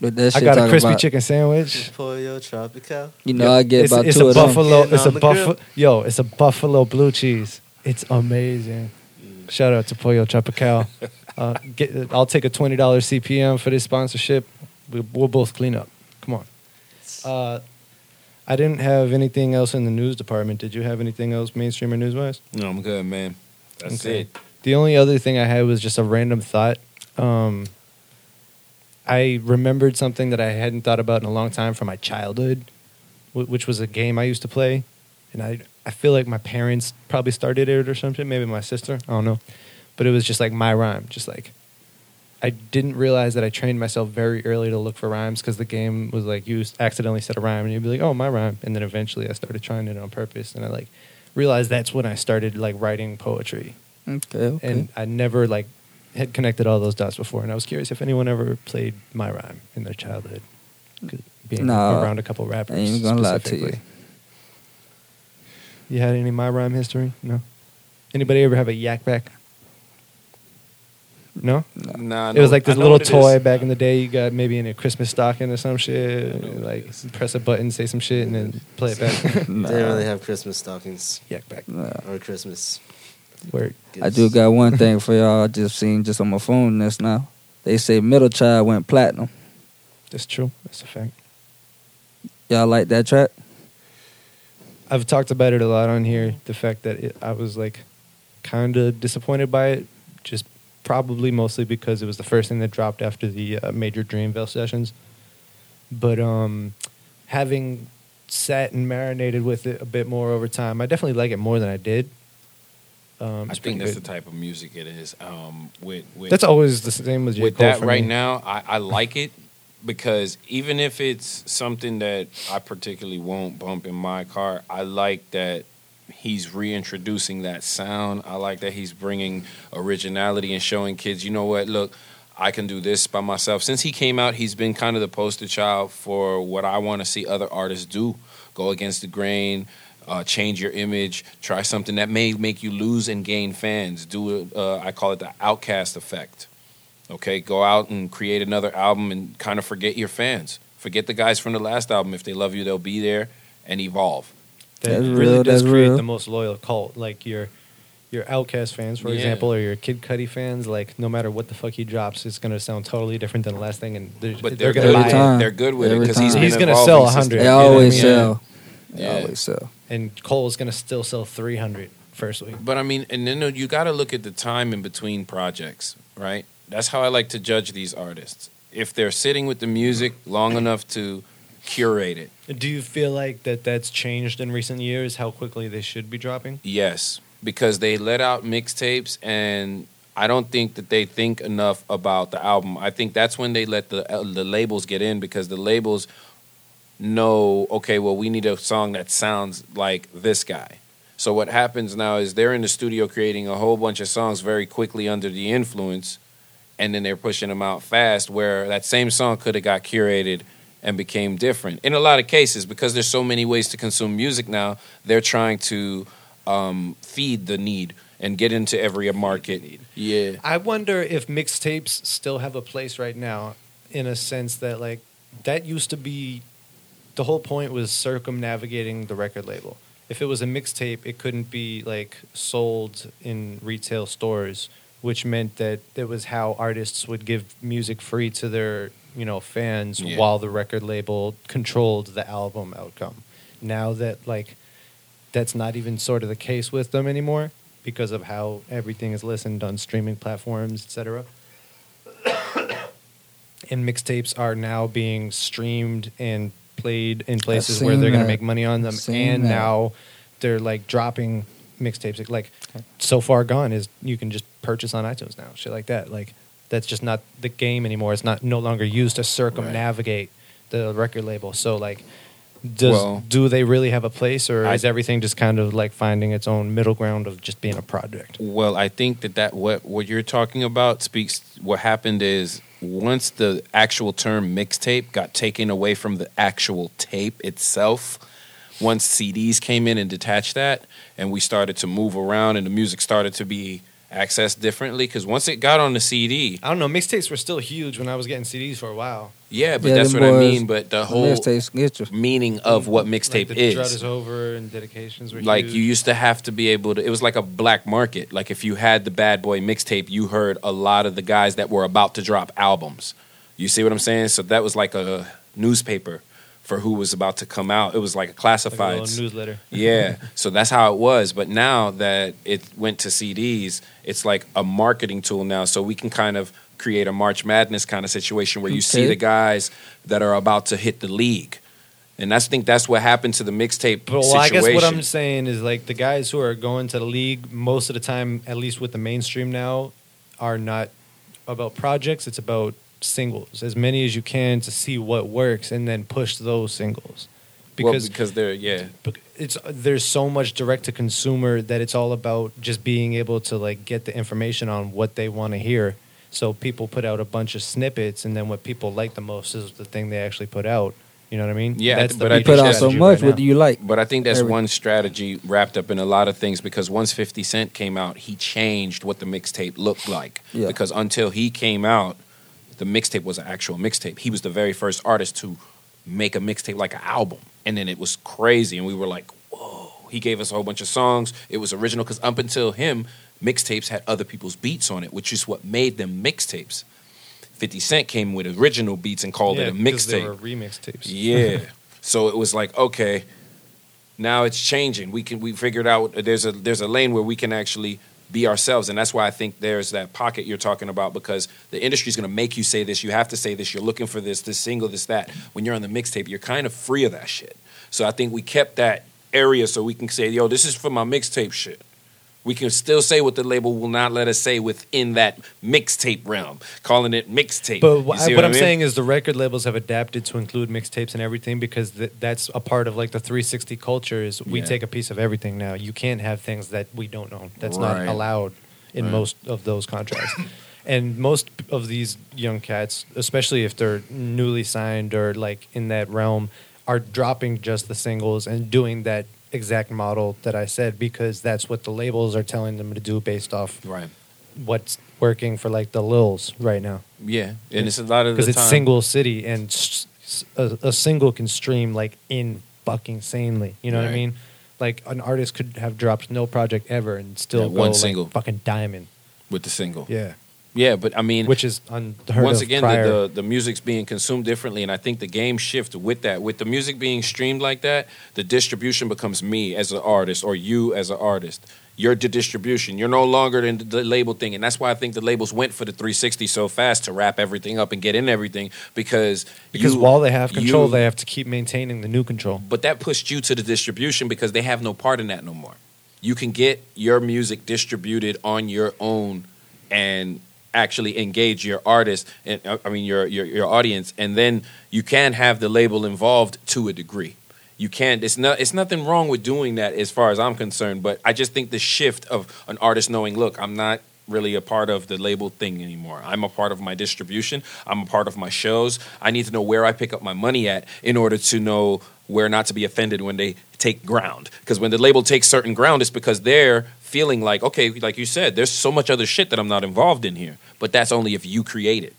But that I shit got a talking crispy about- chicken sandwich. Pollo Tropical. You know, I get it's, about it's two a of them. buffalo. Getting It's a on the buffalo. grill. Yo, it's a buffalo blue cheese. It's amazing. Shout out to Pollo Tropical. Uh, get, I'll take a twenty dollars CPM for this sponsorship. We, we'll both clean up. Come on. Uh, I didn't have anything else in the news department. Did you have anything else mainstream or news wise? No, I'm good, man. That's Okay. it. The only other thing I had was just a random thought. Um, I remembered something that I hadn't thought about in a long time from my childhood, wh- which was a game I used to play, and I I feel like my parents probably started it or something. Maybe my sister. I don't know, but it was just like my rhyme. Just like I didn't realize that I trained myself very early to look for rhymes because the game was like you accidentally said a rhyme and you'd be like, oh my rhyme, and then eventually I started trying it on purpose, and I like realized that's when I started like writing poetry Okay, okay. and I never like had connected all those dots before, and I was curious if anyone ever played my rhyme in their childhood, being No, around a couple rappers. I ain't gonna lie to you. You had any my rhyme history? No. Anybody ever have a Yak Bak? No. Nah, it was like I this know little what it toy is. back in the day. You got maybe in a Christmas stocking or some shit. Know what it Like is. press a button, say some shit, and then play it back. Nah, They didn't really have Christmas stockings Yak Bak. nah. or Christmas. Word. I do got one thing for y'all. I just seen just on my phone this now. They say Middle Child went platinum. That's true. That's a fact. Y'all like that track? I've talked about it a lot on here. The fact that it, I was like kind of disappointed by it, just probably mostly because it was the first thing that dropped after the uh, major Dreamville sessions. But um, having sat and marinated with it a bit more over time, I definitely like it more than I did. Um, I think that's the type of music it is. Um, with, with That's always the same with J. with Cole that right me. now, I, I like it because even if it's something that I particularly won't bump in my car, I like that he's reintroducing that sound. I like that he's bringing originality and showing kids, you know what, look, I can do this by myself. Since he came out, he's been kind of the poster child for what I want to see other artists do. Go against the grain, uh, change your image, try something that may make you lose and gain fans. Do uh, I call it the outcast effect. Okay, go out and create another album and kind of forget your fans. Forget the guys from the last album. If they love you, they'll be there and evolve. That That's really real, does create real. the most loyal cult. Like your your Outcast fans, for Yeah. example, or your Kid Cudi fans. Like no matter what the fuck he drops, it's gonna sound totally different than the last thing, and they're, But they're, they're, gonna good. buy Every it. They're good with it because he's He's gonna sell since 100. the They You know I always mean? sell. They Yeah. always sell. And Cole's gonna still sell 300 first week. But I mean, and then you got to look at the time in between projects, right? That's how I like to judge these artists. If they're sitting with the music long enough to curated. Do you feel like that that's changed in recent years? How quickly they should be dropping? Yes, because they let out mixtapes, and I don't think that they think enough about the album. I think that's when they let the uh, the labels get in because the labels know, okay, well, we need a song that sounds like this guy. So what happens now is they're in the studio creating a whole bunch of songs very quickly under the influence, and then they're pushing them out fast. Where that same song could have got curated and became different in a lot of cases because there's so many ways to consume music now. They're trying to um, feed the need and get into every market. Yeah, I wonder if mixtapes still have a place right now, in a sense that like that used to be the whole point was circumnavigating the record label. If it was a mixtape, it couldn't be like sold in retail stores, which meant that it was how artists would give music free to their you know fans Yeah. while the record label controlled the album outcome. Now that like that's not even sort of the case with them anymore because of how everything is listened on streaming platforms, etc. and mixtapes are now being streamed and played in places where they're going to make money on them, and that. now they're like dropping mixtapes. Like so far gone is you can just purchase on iTunes now, shit like that. Like that's just not the game anymore. It's not no longer used to circumnavigate the record label. So like. Does Well- do they really have a place, or I- is everything just kind of like finding its own middle ground of just being a project? Well, I think that that what what you're talking about speaks. What happened is once the actual term mixtape got taken away from the actual tape itself. Once CDs came in and detached that, and we started to move around, and the music started to be accessed differently. Because once it got on the CD, I don't know. Mixtapes were still huge when I was getting CDs for a while. yeah, but Yeah, that's them what I boys- mean. But the The whole mixtapes get you. meaning of what mixtape like the Drought is. is over and dedications were like huge. you used to have to be able to it was like a black market like if you had the bad boy mixtape you heard a lot of the guys that were about to drop albums you see what i'm saying so that was like a newspaper for who was about to come out. It was like a like a classified newsletter. yeah so that's how it was. But now that it went to cds it's like a marketing tool now. So we can kind of create a march madness kind of situation where you see the guys that are about to hit the league. And that's, I think that's what happened to the mixtape But well, I guess what I'm saying is like the guys who are going to the league most of the time, at least with the mainstream now, are not about projects. It's about singles, as many as you can to see what works, and then push those singles. Well, Because because they're yeah it's there's so much direct to consumer that it's all about just being able to like get the information on what they want to hear. So people put out a bunch of snippets, and then what people like the most is the thing they actually put out. You know what I mean? Yeah, that's but the I put out so much. right what do you like? But I think that's Every- one strategy wrapped up in a lot of things because once 50 Cent came out, he changed what the mixtape looked like. Yeah. Because until he came out, the mixtape was an actual mixtape. He was the very first artist to make a mixtape like an album. And then it was crazy. And we were like, whoa. He gave us a whole bunch of songs. It was original because up until him, mixtapes had other people's beats on it, which is what made them mixtapes. 50 Cent came with original beats and called it a mixtape. were remix tapes. Yeah. so it was like, okay, now it's changing. We can we figured out there's a there's a lane where we can actually be ourselves, and that's why I think there's that pocket you're talking about because the industry's going to make you say this. You have to say this. You're looking for this, this single, this that. When you're on the mixtape, you're kind of free of that shit. So I think we kept that area so we can say, yo, this is for my mixtape shit. We can still say what the label will not let us say within that mixtape realm, calling it mixtape. But wh- see what, I I'm mean? saying is the record labels have adapted to include mixtapes and everything because th- that's a part of like the 360 culture. Is we Yeah. take a piece of everything now. You can't have things that we don't own. That's not allowed in Right. most of those contracts. and most of these young cats, especially if they're newly signed or like in that realm, are dropping just the singles and doing that exact model that I said because that's what the labels are telling them to do based off right. what's working for like the Lils right now Yeah, and it's a lot of because it's time- single city and a single can stream like in fucking sanely. You know what I mean? Like an artist could have dropped no project ever and still Yeah, one like, single. fucking diamond. with the single. Yeah, Yeah, but I mean, which is unheard once again, the, the the music's being consumed differently, and I think the game shift with that. With the music being streamed like that, the distribution becomes me as an artist or you as an artist. You're the distribution. You're no longer in the label thing, and that's why I think the labels went for the 360 so fast to wrap everything up and get in everything because Because you- while they have control, you- they have to keep maintaining the new control. but that pushed you to the distribution because they have no part in that no more. You can get your music distributed on your own and actually engage your artist and uh, I mean your your your audience and then you can have the label involved to a degree. You can't it's not it's nothing wrong with doing that as far as I'm concerned, but I just think the shift of an artist knowing, look, I'm not really a part of the label thing anymore. I'm a part of my distribution. I'm a part of my shows. I need to know where I pick up my money at in order to know where not to be offended when they take ground. Because when the label takes certain ground, it's because they're feeling like, okay, like you said, there's so much other shit that I'm not involved in here. But that's only if you create it.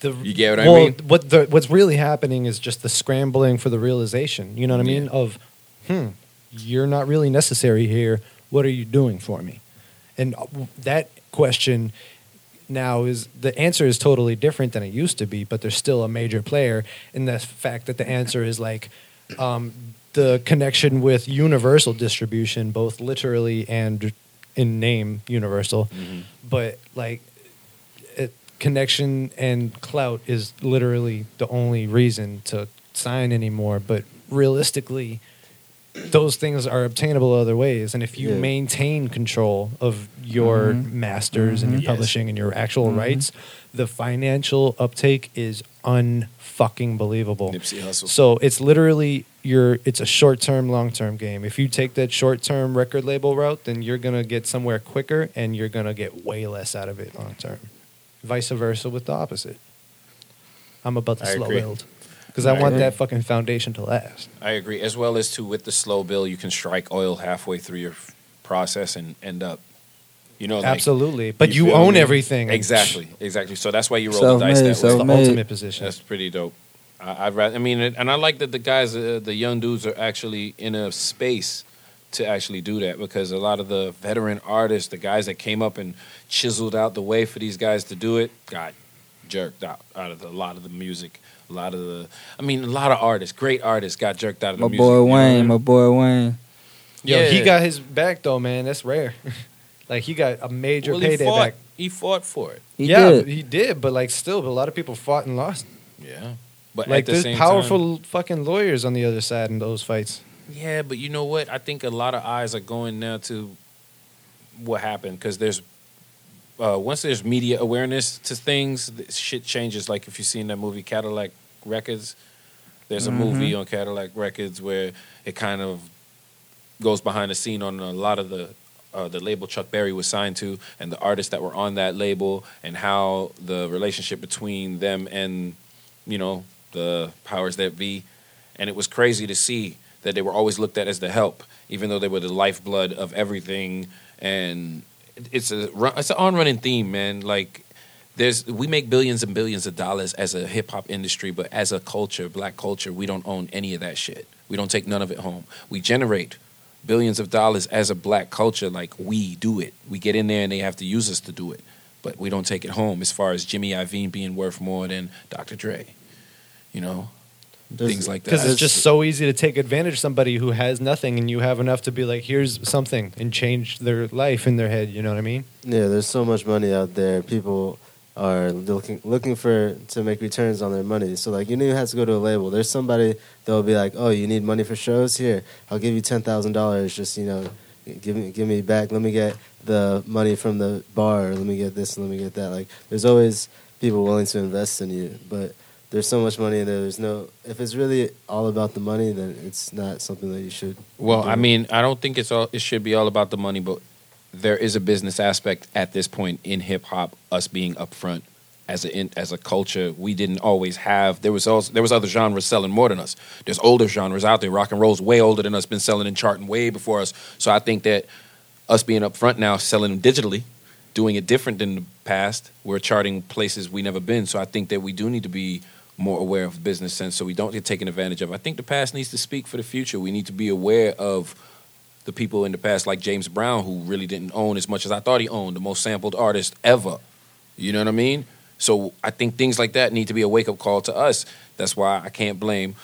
The, You get what I mean? What the, what's really happening is just the scrambling for the realization. You know what I mean? Yeah. Of, hmm, you're not really necessary here. What are you doing for me? And uh, that question now is the answer is totally different than it used to be, but there's still a major player in the fact that the answer is like um, the connection with universal distribution, both literally and in name universal, but like it, connection and clout is literally the only reason to sign anymore. But realistically, those things are obtainable other ways. And if you Yeah. maintain control of your Mhm. masters and your Yes. publishing and your actual Mhm. rights, the financial uptake is unfucking believable. Nipsey Hussle. So it's literally your it's a short term, long term game. If you take that short term record label route, then you're gonna get somewhere quicker and you're gonna get way less out of it long term. Vice versa with the opposite. I'm about the I slow agree. build. Because I I want agree. that fucking foundation to last. I agree. As well as to with the slow build, you can strike oil halfway through your f- process and end up, you know, like, Absolutely. But you, feel own me? everything. Exactly, exactly. So that's why you roll the dice Self-made, that That's way. the self-made. ultimate position. That's pretty dope. I, I'd rather. I mean, and I like that the guys, uh, the young dudes, are actually in a space to actually do that because a lot of the veteran artists, the guys that came up and chiseled out the way for these guys to do it, got jerked out out of the, a lot of the music. A lot of the, I mean, a lot of artists, great artists, got jerked out of the music. My music. boy you know Wayne, my boy Wayne. Yo, he got his back though, man. That's rare. like he got a major Well, he payday fought. back. He fought for it. He yeah, did. he did, but like still, but a lot of people fought and lost. Yeah, but like at the there's powerful time- fucking lawyers on the other side in those fights. Yeah, but you know what? I think a lot of eyes are going now to what happened because there's uh, once there's media awareness to things, shit changes. Like if you've seen that movie Cadillac Records, there's a movie on Cadillac Records where it kind of goes behind the scene on a lot of the uh, the label Chuck Berry was signed to and the artists that were on that label and how the relationship between them and you know the powers that be and it was crazy to see that they were always looked at as the help even though they were the lifeblood of everything and it's a it's an on running theme man like there's we make billions and billions of dollars as a hip hop industry, but as a culture, black culture, we don't own any of that shit. We don't take none of it home. We generate billions of dollars as a black culture, like we do it. We get in there and they have to use us to do it, but we don't take it home. As far as Jimmy Iovine being worth more than Dr. Dre, you know, There's- things like that. Because it's just so easy to take advantage of somebody who has nothing, and you have enough to be like, here's something, and change their life in their head. You know what I mean? Yeah, there's so much money out there. People are looking looking for to make returns on their money. So like you don't even have to go to a label. There's somebody that will be like, "Oh, you need money for shows? Here, I'll give you ten thousand dollars. Just you know, give me give me back. Let me get the money from the bar. Let me get this. and Let me get that." Like there's always people willing to invest in you, but there's so much money in there. There's no if it's really all about the money, then it's not something that you should. Well, do. I mean, I don't think it's all. It should be all about the money, but there is a business aspect at this point in hip hop. Us being upfront as a in, as a culture, we didn't always have. There was also there was other genres selling more than us. There's older genres out there. Rock and roll's way older than us, been selling and charting way before us. So I think that us being upfront now, selling digitally, doing it different than the past. We're charting places we never been. So I think that we do need to be more aware of business sense so we don't get taken advantage of. I think the past needs to speak for the future. We need to be aware of the people in the past like James Brown who really didn't own as much as I thought he owned, the most sampled artist ever. You know what I mean? So I think things like that need to be a wake up call to us. That's why I can't blame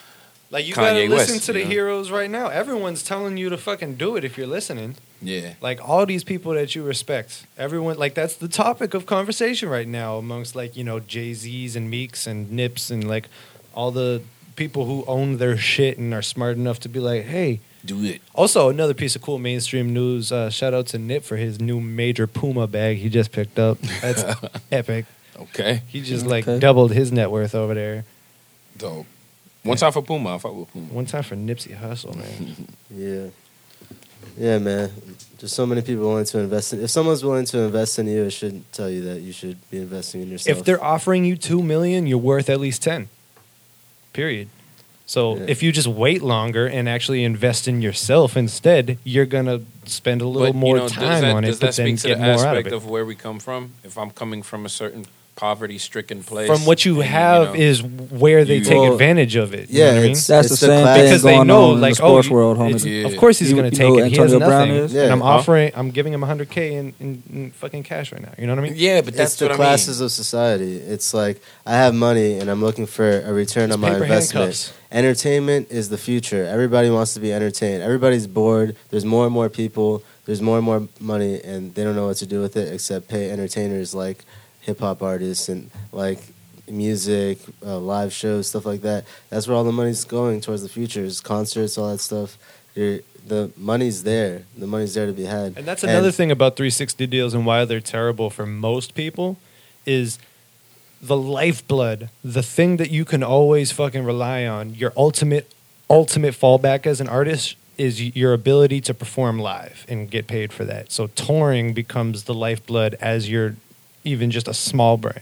Like you Kanye gotta listen West, to the you know? heroes right now. Everyone's telling you to fucking do it if you're listening. Yeah. Like all these people that you respect, everyone like that's the topic of conversation right now amongst like you know Jay Z's and Meeks and Nips and like all the people who own their shit and are smart enough to be like, hey. Do it. Also, another piece of cool mainstream news. Uh, shout out to Nip for his new major Puma bag he just picked up. That's epic. Okay. He just like doubled his net worth over there. Dope. One time for Puma. I fuck with Puma. One time for Nipsey Hussle, man. Yeah. Yeah, man. Just so many people willing to invest in. If someone's willing to invest in you, it shouldn't tell you that you should be investing in yourself. if they're offering you two million, you're worth at least ten. Period. So Yeah. if you just wait longer and actually invest in yourself instead, you're gonna spend a little But, more you know, time that, on it, Does but that then to get the more out of aspect it. of, where we come from? If I'm coming from a certain poverty-stricken place, From what you and, have know, is where they you- take Well, advantage of it. You yeah, know what I mean? That's the the same thing because they know, on in like, the sports oh, world, it's- homie. Yeah. of course he's gonna take it. who He has Brown nothing, is? Yeah. and I'm Huh? offering, I'm giving him 100k in, in, in fucking cash right now. You know what I mean? Yeah, but that's it's the what classes I mean. of society. It's like I have money and I'm looking for a return It's on my investment. handcuffs. Entertainment is the future. Everybody wants to be entertained. Everybody's bored. There's more and more people. There's more and more money, and they don't know what to do with it except pay entertainers like hip hop artists and like music, uh, live shows, stuff like that. That's where all the money's going towards the future. Is concerts, all that stuff. You're, the money's there. The money's there to be had. And that's another thing about 360 deals and why they're terrible for most people is the lifeblood, the thing that you can always fucking rely on, your ultimate ultimate fallback as an artist is your ability to perform live and get paid for that. So touring becomes the lifeblood as you're even just a small brand.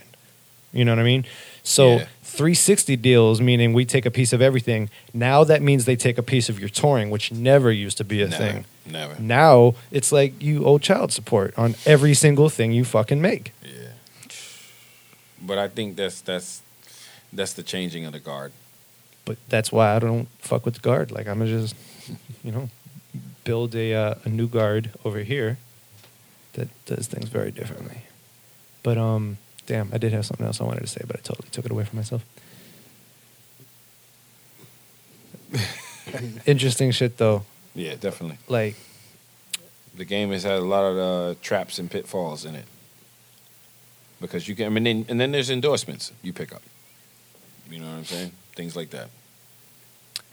You know what I mean? So Yeah. 360 deals meaning we take a piece of everything. Now that means they take a piece of your touring, which never used to be a Never, thing. never. Now it's like you owe child support on every single thing you fucking make. Yeah. But I think that's that's that's the changing of the guard. But that's why I don't fuck with the guard. Like I'm gonna just, you know, build a uh, a new guard over here that does things very differently. But um, damn, I did have something else I wanted to say, but I totally took it away from myself. Interesting shit though. Yeah, definitely. Like The game has had a lot of uh, traps and pitfalls in it. Because you can, I mean, then, and then there's endorsements you pick up. You know what I'm saying? Things like that.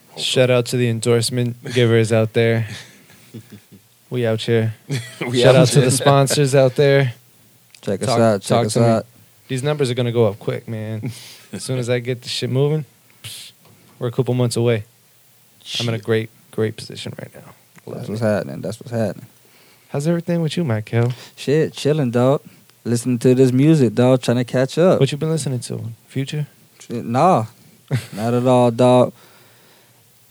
Hopefully. shout out to the endorsement givers out there. We out here. We Shout out out to the sponsors out there. Check us Talk- out. Check talk us to me. out. These numbers are gonna go up quick, man. as soon as I get the shit moving, psh, we're a couple months away. I'm in a great, great position right now. That's Love what's happening. That's what's happening. How's everything with you, Michael? Shit, chilling, dog. Listening to this music, dog. Trying to catch up. What you been listening to? Future? Shit, Nah, not at all, dog.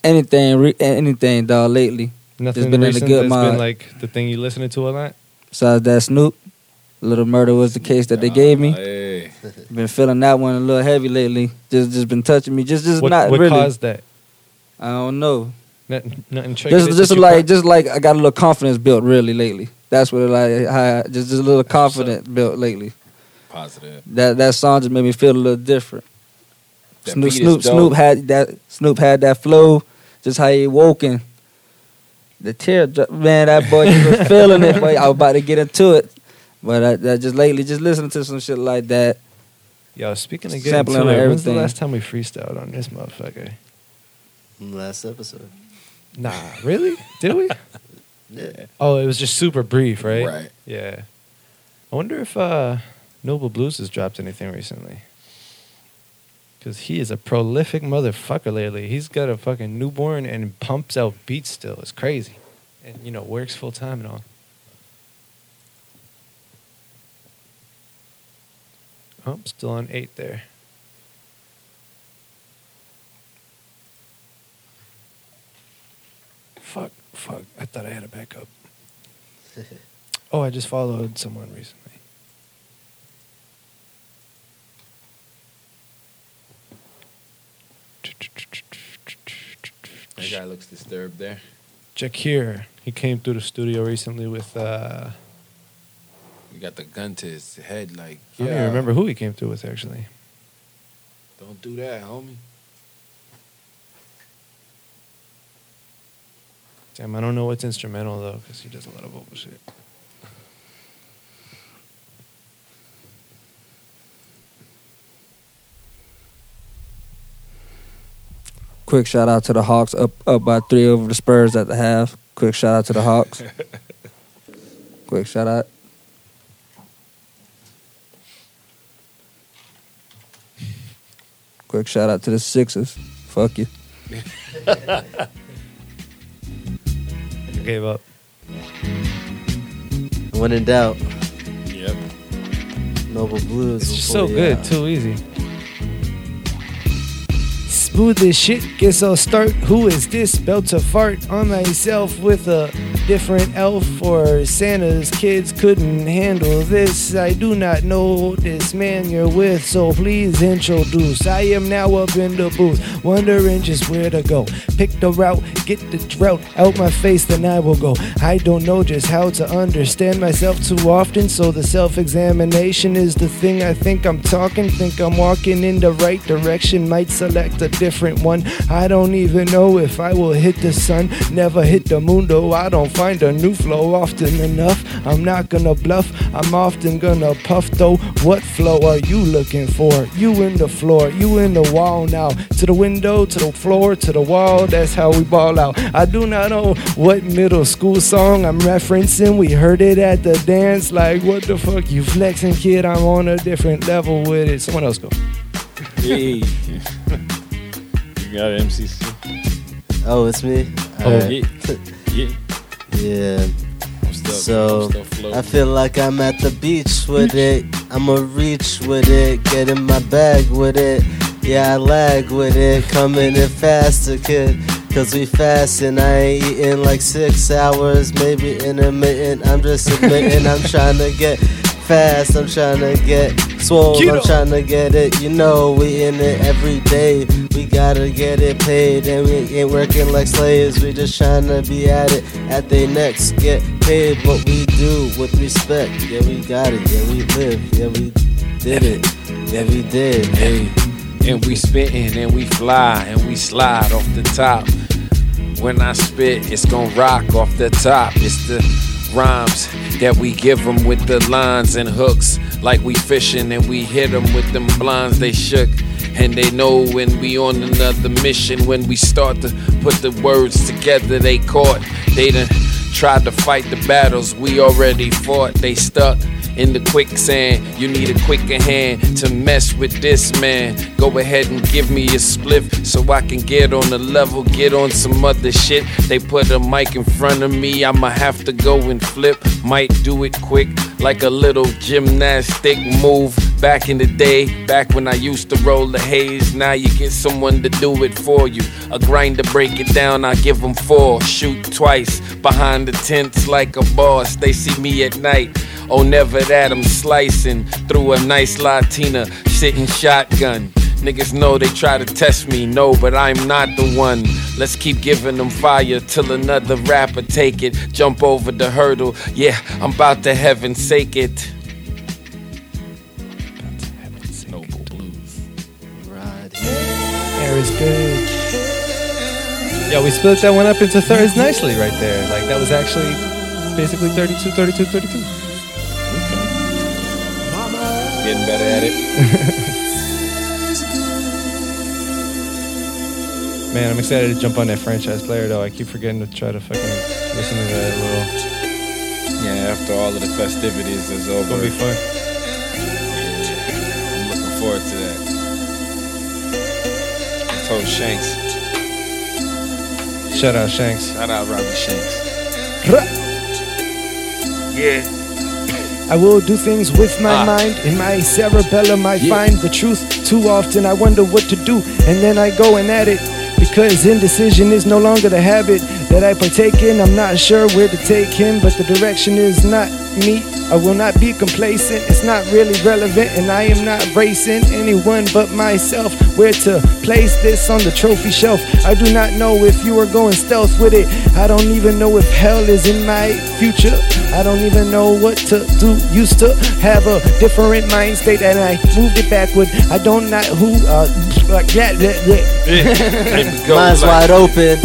Anything, re- anything, dog. Lately, Nothing has been in a good that's mind. been like the thing you listening to a lot. besides that, Snoop. Little Murder was the case that they gave me. Hey. Been feeling that one a little heavy lately. Just, just been touching me. Just, just What, not what really. caused that? I don't know. Nothing, nothing Just, just like, caught? just like I got a little confidence built really lately. That's what it like. I- just, just a little confidence built lately. Positive. That that song just made me feel a little different. That Snoop, Snoop. Snoop had that. Snoop had that flow. Just how he woken. The tear, dro- man, that boy he was feeling it. Boy, I was about to get into it, but I, I just lately just listening to some shit like that. Yo, speaking of getting Sampling to on it, when's the everything. last time we freestyled on this motherfucker? Last episode. Nah, really? Did we? Yeah. Oh, it was just super brief, right? Right. Yeah. I wonder if uh, Noble Blues has dropped anything recently. Because he is a prolific motherfucker lately. He's got a fucking newborn and pumps out beats still. It's crazy. And, you know, works full time and all. Oh, still on eight there. Fuck, fuck. I thought I had a backup. Oh, I just followed someone recently. That guy looks disturbed there. Check here. he came through the studio recently with. Uh, We got the gun to his head, like, yeah. I don't even remember who he came through with actually. Don't do that, homie. Damn, I don't know what's instrumental though, because he does a lot of vocal shit. Quick shout out to the Hawks up up by three over the Spurs at the half. Quick shout out to the Hawks. Quick shout out. Quick shout out to the Sixers. Fuck you. I gave up. When in doubt, Yep. Noble Blues. It's just so pull you good, out. too easy. Smooth this shit, guess I'll start. Who is this? Belt to fart on myself with a different elf or Santa's kids couldn't handle this. I do not know this man you're with, so please introduce. I am now up in the booth, wondering just where to go. Pick the route, get the drought out my face, then I will go. I don't know just how to understand myself too often, so the self examination is the thing I think I'm talking. Think I'm walking in the right direction, might select a different one. I don't even know if I will hit the sun, never hit the moon, though I don't find a new flow often enough. I'm not gonna bluff, I'm often gonna puff though. What flow are you looking for? You in the floor, you in the wall now. To the window, to the floor, to the wall, that's how we ball out. I do not know what middle school song I'm referencing. We heard it at the dance, like, what the fuck you flexing, kid? I'm on a different level with it. Someone else go. Hey. got MCC. Oh, it's me. Oh. Alright. Yeah. Yeah. Yeah. Still, So, I'm still floating. I feel like I'm at the beach with it. I'ma reach with it, get in my bag with it. Yeah, I lag with it, coming in faster, kid. Cause we fast and I ain't eating like six hours, maybe intermittent. I'm just admitting I'm trying to get fast, I'm trying to get swole, I'm trying to get it. You know, we in it every day. We gotta get it paid and we ain't working like slaves. We just trying to be at it at they next. get paid what we do with respect. Yeah, we got it. Yeah, we live. Yeah, we did it. Yeah, we did. Hey, and we spittin' and we fly and we slide off the top. When I spit, it's gon' rock off the top. It's the rhymes that we give them with the lines and hooks. Like we fishing and we hit them with them blinds they shook. And they know when we on another mission. When we start to put the words together, they caught. They done tried to fight the battles we already fought. They stuck in the quicksand. You need a quicker hand to mess with this man. Go ahead and give me a spliff so I can get on the level, get on some other shit. They put a mic in front of me, I'ma have to go and flip. Might do it quick, like a little gymnastic move. Back in the day, back when I used to roll the haze, now you get someone to do it for you. A grinder break it down, I give them four. Shoot twice behind the tents like a boss. They see me at night. Oh, never that, I'm slicing through a nice Latina, sitting shotgun. Niggas know they try to test me, no, but I'm not the one. Let's keep giving them fire till another rapper take it. Jump over the hurdle, yeah, I'm about to heaven sake it. Noble Blues. Air is good. Yeah, we split that one up into thirds nicely right there. Like that was actually basically 32, 32, 32. Getting better at it. Man, I'm excited to jump on that franchise player though. I keep forgetting to try to fucking listen to that little. Yeah, after all of the festivities is It's over, gonna be fun. I'm looking forward to that. I told Shanks, Shout out Shanks. shout out Robbie Shanks. Yeah. I will do things with my Ah. mind. In my cerebellum, I Yeah. find the truth. Too often, I wonder what to do, and then I go and at it. Because indecision is no longer the habit that I partake in. I'm not sure where to take him, but the direction is not me. I will not be complacent. It's not really relevant, and I am not racing anyone but myself. Where to place this on the trophy shelf? I do not know if you are going stealth with it. I don't even know if hell is in my future. I don't even know what to do. Used to have a different mind state, and I moved it backward. I don't know who. Uh, like that. that, that. There we go. Mine's Like, wide open.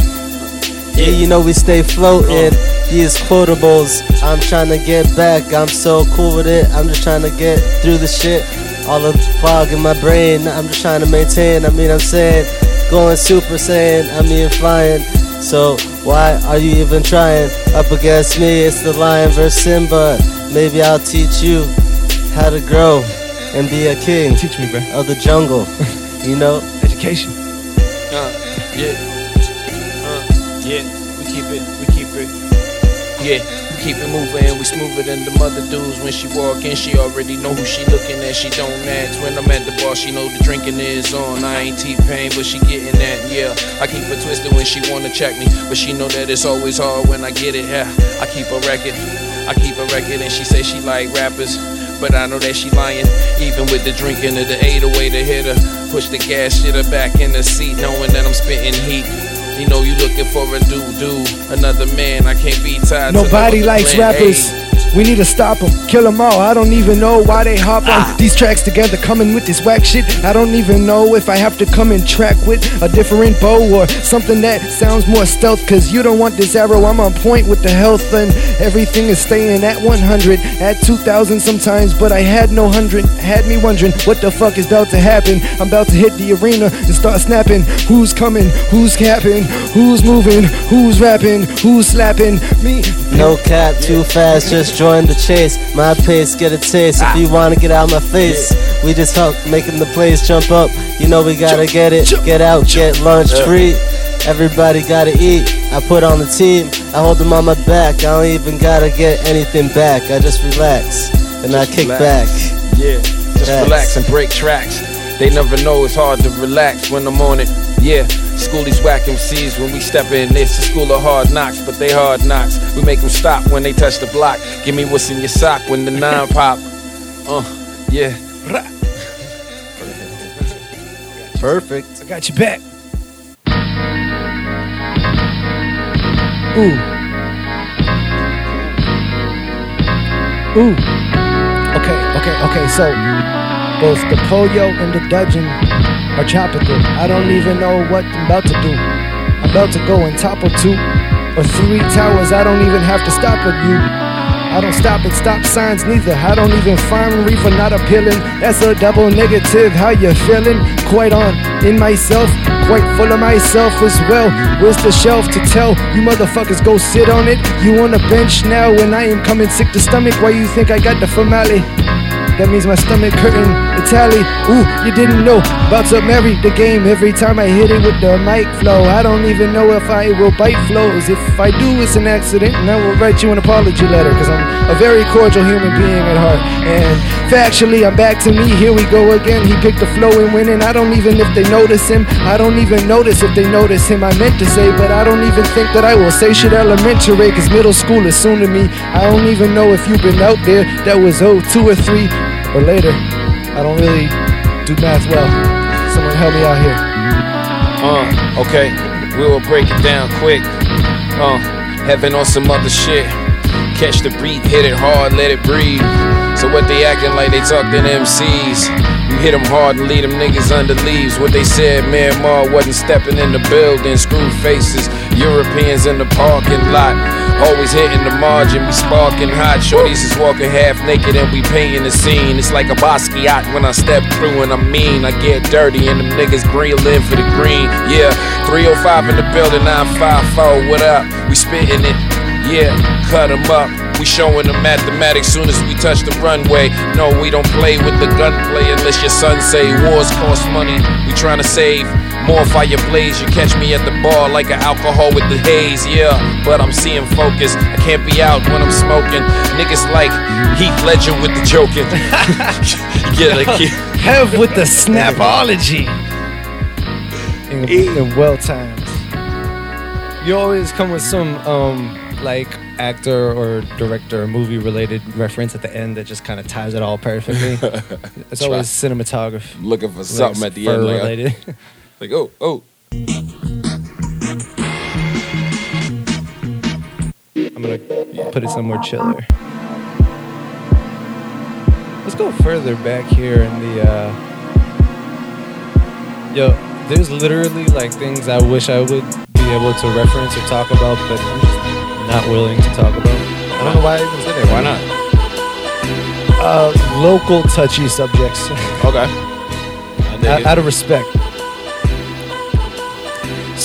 Yeah, you know we stay floating. These quotables, I'm trying to get back. I'm so cool with it. I'm just trying to get through the shit. All the fog in my brain, I'm just trying to maintain. I mean, I'm saying, going super saiyan. I mean, flying. So why are you even trying? Up against me, it's the lion versus Simba. Maybe I'll teach you how to grow and be a king Teach me, bro. of the jungle. You know, Education. Uh, yeah. Uh, yeah. We keep it. We keep it. Yeah. Keep it moving. We smoother than the mother dudes. When she walk in, she already know who she looking at. She don't ask. When I'm at the bar, she know the drinking is on. I ain't T-Pain, but she getting that. Yeah. I keep her twisted when she wanna check me, but she know that it's always hard when I get it. Yeah. I keep a record. I keep a record, and she say she like rappers. But I know that she lying, even with the drinking of the 808 to hit her. Push the gas, shit her back in the seat, knowing that I'm spitting heat. You know you looking for a dude, dude, another man. I can't be tied. Nobody no likes plan. rappers. Ayy. We need to stop them, kill them all. I don't even know why they hop on Ah. these tracks together, coming with this whack shit. I don't even know if I have to come and track with a different bow or something that sounds more stealth. Cause you don't want this arrow. I'm on point with the health, and everything is staying at 100, at 2000 sometimes. But I had no hundred, had me wondering what the fuck is about to happen. I'm about to hit the arena and start snapping. Who's coming? Who's capping? Who's moving? Who's rapping? Who's slapping? Me. no cap, too fast, just join the chase. My pace, get a taste. If you ah. wanna get out my face, we just help making the place jump up. You know we gotta get it, get out, get lunch free. Everybody gotta eat. I put on the team, I hold them on my back. I don't even gotta get anything back. I just relax and I kick relax. back. Yeah, just Facts. relax and break tracks. They never know it's hard to relax when I'm on it. Yeah, school these whack MCs when we step in. It's a school of hard knocks, but they hard knocks. We make them stop when they touch the block. Give me what's in your sock when the nine pop. Uh, yeah. Perfect. I got you back. Ooh. Ooh. Okay, okay, okay. So both the polio and the dudgeon tropical. I don't even know what I'm about to do. I'm about to go and topple two or three towers. I don't even have to stop at you. I don't stop at stop signs neither. I don't even find reefer not appealing. That's a double negative. How you feeling? Quite on in myself, quite full of myself as well. Where's the shelf to tell you motherfuckers go sit on it? You on the bench now when I am coming sick to stomach. Why you think I got the family? That means my stomach hurting. The tally, ooh, you didn't know. About to marry the game every time I hit it with the mic flow. I don't even know if I will bite flows. If I do, it's an accident, and I will write you an apology letter. Cause I'm a very cordial human being at heart. And factually, I'm back to me. Here we go again. He picked the flow and winning. I don't even if they notice him. I don't even notice if they notice him. I meant to say, but I don't even think that I will say shit elementary. Cause middle school is soon to me. I don't even know if you've been out there. That was oh two or three or later. I don't really do math well. Someone help me out here. Uh, okay. We will break it down quick. Uh, heaven on some other shit. Catch the beat, hit it hard, let it breathe. So what they acting like they talked in MCs? You hit them hard and leave them niggas under leaves. What they said, man, Myanmar wasn't stepping in the building. Screw faces, Europeans in the parking lot. Always hitting the margin, we sparking hot. Shorties is walking half naked and we painting the scene. It's like a Basquiat when I step through and I mean I get dirty and them niggas grilling for the green. Yeah, 305 in the building, 954. What up? We spitting it. Yeah, cut 'em up. We showing them mathematics soon as we touch the runway. No, we don't play with the gunplay unless your son say wars cost money. We tryna save more fire blaze. You catch me at the bar like an alcohol with the haze. Yeah, but I'm seeing focus. I can't be out when I'm smoking. Niggas like Heath Ledger with the joking. yeah, like Have with the snapology. In, in well times. You always come with some um like actor or director or movie related reference at the end that just kind of ties it all perfectly. it's always cinematography. looking for something at the end. Like, I- related. Like oh, oh. I'm gonna put it somewhere chiller. Let's go further back here in the. uh Yo, there's literally like things I wish I would be able to reference or talk about, but I'm just not willing to talk about. I don't know why I even said that. Why not? Uh, local touchy subjects, Okay. I out, out of respect.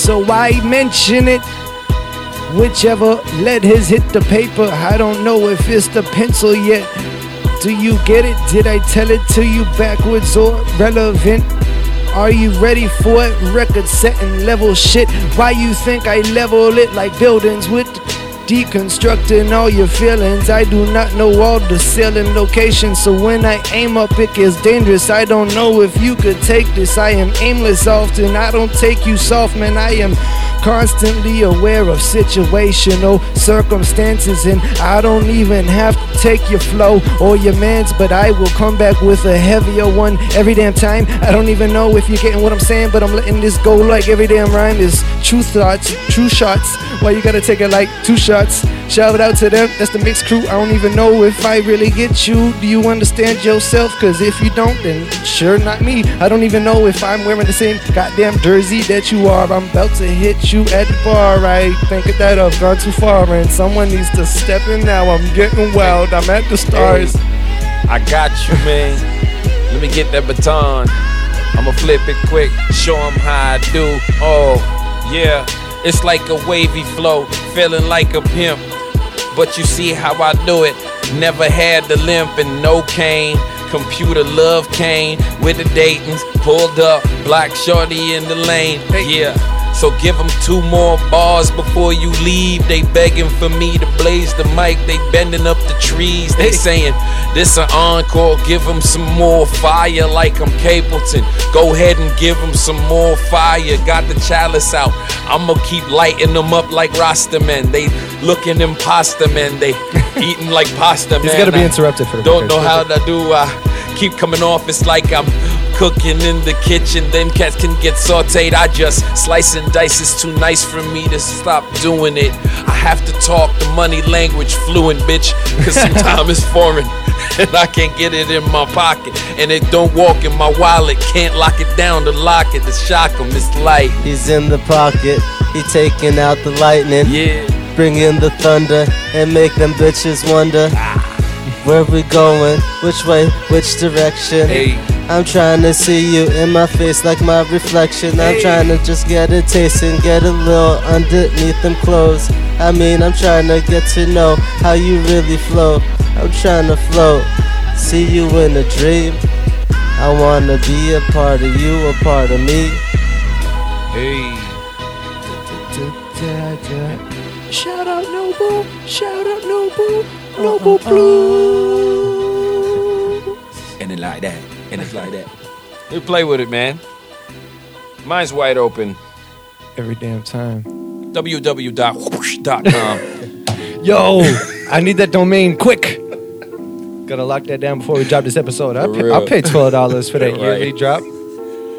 So why mention it? Whichever lead has hit the paper, I don't know if it's the pencil yet. Do you get it? Did I tell it to you backwards or relevant? Are you ready for it? Record setting level shit. Why you think I level it like buildings with deconstructing all your feelings? I do not know all the ceiling locations, so when I aim up, it gets dangerous. I don't know if you could take this. I am aimless often. I don't take you soft, man. I am constantly aware of situational circumstances and I don't even have to take your flow or your mans but I will come back with a heavier one every damn time. I don't even know if you're getting what I'm saying but I'm letting this go like every damn rhyme is. True thoughts true shots. Why you gotta take it like two shots shout out to them that's the mixed crew. I don't even know if I really get you. Do you understand yourself? Cause if you don't then sure not me. I don't even know if I'm wearing the same goddamn jersey that you are. I'm about to hit you at the bar. I think of that I've gone too far and someone needs to step in now. I'm getting wild. I'm at the stars. I got you, man. Let me get that baton. I'ma flip it quick, show 'em how I do. Oh, yeah. It's like a wavy flow, feeling like a pimp. But you see how I do it. Never had the limp and no cane. Computer love cane with the Dayton's pulled up, black shorty in the lane. Yeah. So give them two more bars before you leave. They begging for me to blaze the mic. They bending up the trees. They saying this an encore. Give them some more fire like I'm Capleton. Go ahead and give them some more fire. Got the chalice out. I'ma keep lighting them up like Rastaman. They looking imposter man. They eating like pasta man. He's gotta be interrupted for the Don't know how to do. I keep coming off. It's like I'm cooking in the kitchen. Them cats can get sauteed. I just slice and dice. It's too nice for me to stop doing it. I have to talk the money language fluent, bitch. Cause sometimes it's foreign. And I can't get it in my pocket. And it don't walk in my wallet. Can't lock it down to lock it. To shock 'em. It's light. He's in the pocket, he taking out the lightning, Yeah. Bring in the thunder, and make them bitches wonder. Where we going? Which way? Which direction? Hey. I'm trying to see you in my face like my reflection. I'm trying to just get a taste and get a little underneath them clothes. I mean, I'm trying to get to know how you really flow. I'm trying to float, see you in a dream. I wanna be a part of you, a part of me. Hey. Shout out Noble, shout out Noble, Noble Blue. And it like that. And it's like that. We play with it, man. Mine's wide open. Every damn time. www.whoosh.com. Yo, I need that domain quick. Gotta lock that down before we drop this episode. I For pay, real. I'll pay twelve dollars for that Right. yearly drop.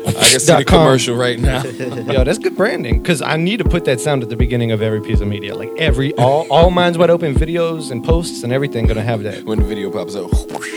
I can see the commercial right now. Yo, that's good branding. Cause I need to put that sound at the beginning of every piece of media. Like every all all minds wide open videos and posts and everything gonna have that. when the video pops up. whoosh.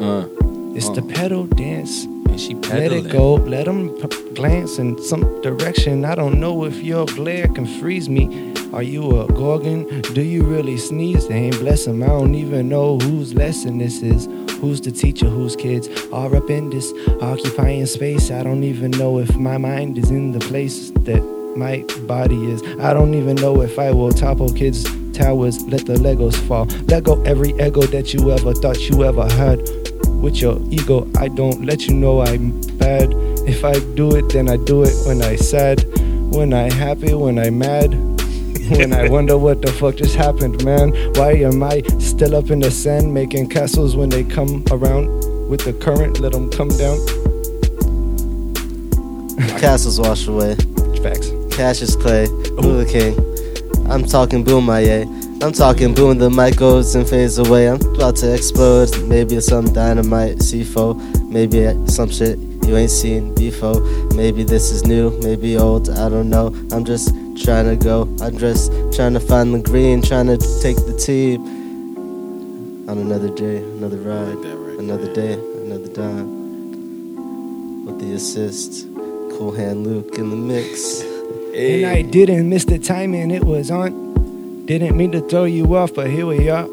Uh, It's the pedal dance. and she Let it go. Let them p- glance in some direction. I don't know if your glare can freeze me. Are you a gorgon? Do you really sneeze? They ain't bless 'em. I don't even know whose lesson this is. Who's the teacher? Whose kids are up in this occupying space? I don't even know if my mind is in the place that my body is. I don't even know if I will topple kids' towers. Let the Legos fall. Let go every ego that you ever thought you ever had with your ego. I don't let you know I'm bad. If I do it, then I do it when I sad, when I happy, when I mad, when I wonder what the fuck just happened, man. Why am I still up in the sand making castles when they come around with the current? Let them come down. Castles wash away. Facts. Cassius Clay, Hula King. I'm talking boom my yeah. I'm talking boom the mic goes and fades away. I'm about to explode. Maybe it's some dynamite C4. Maybe some shit you ain't seen before. Maybe this is new, maybe old, I don't know. I'm just trying to go. I'm just trying to find the green, trying to take the team. On another day, another ride, that right another day, another dime. With the assist, cool hand Luke in the mix. And I didn't miss the timing, it was on. Didn't mean to throw you off, but here we are.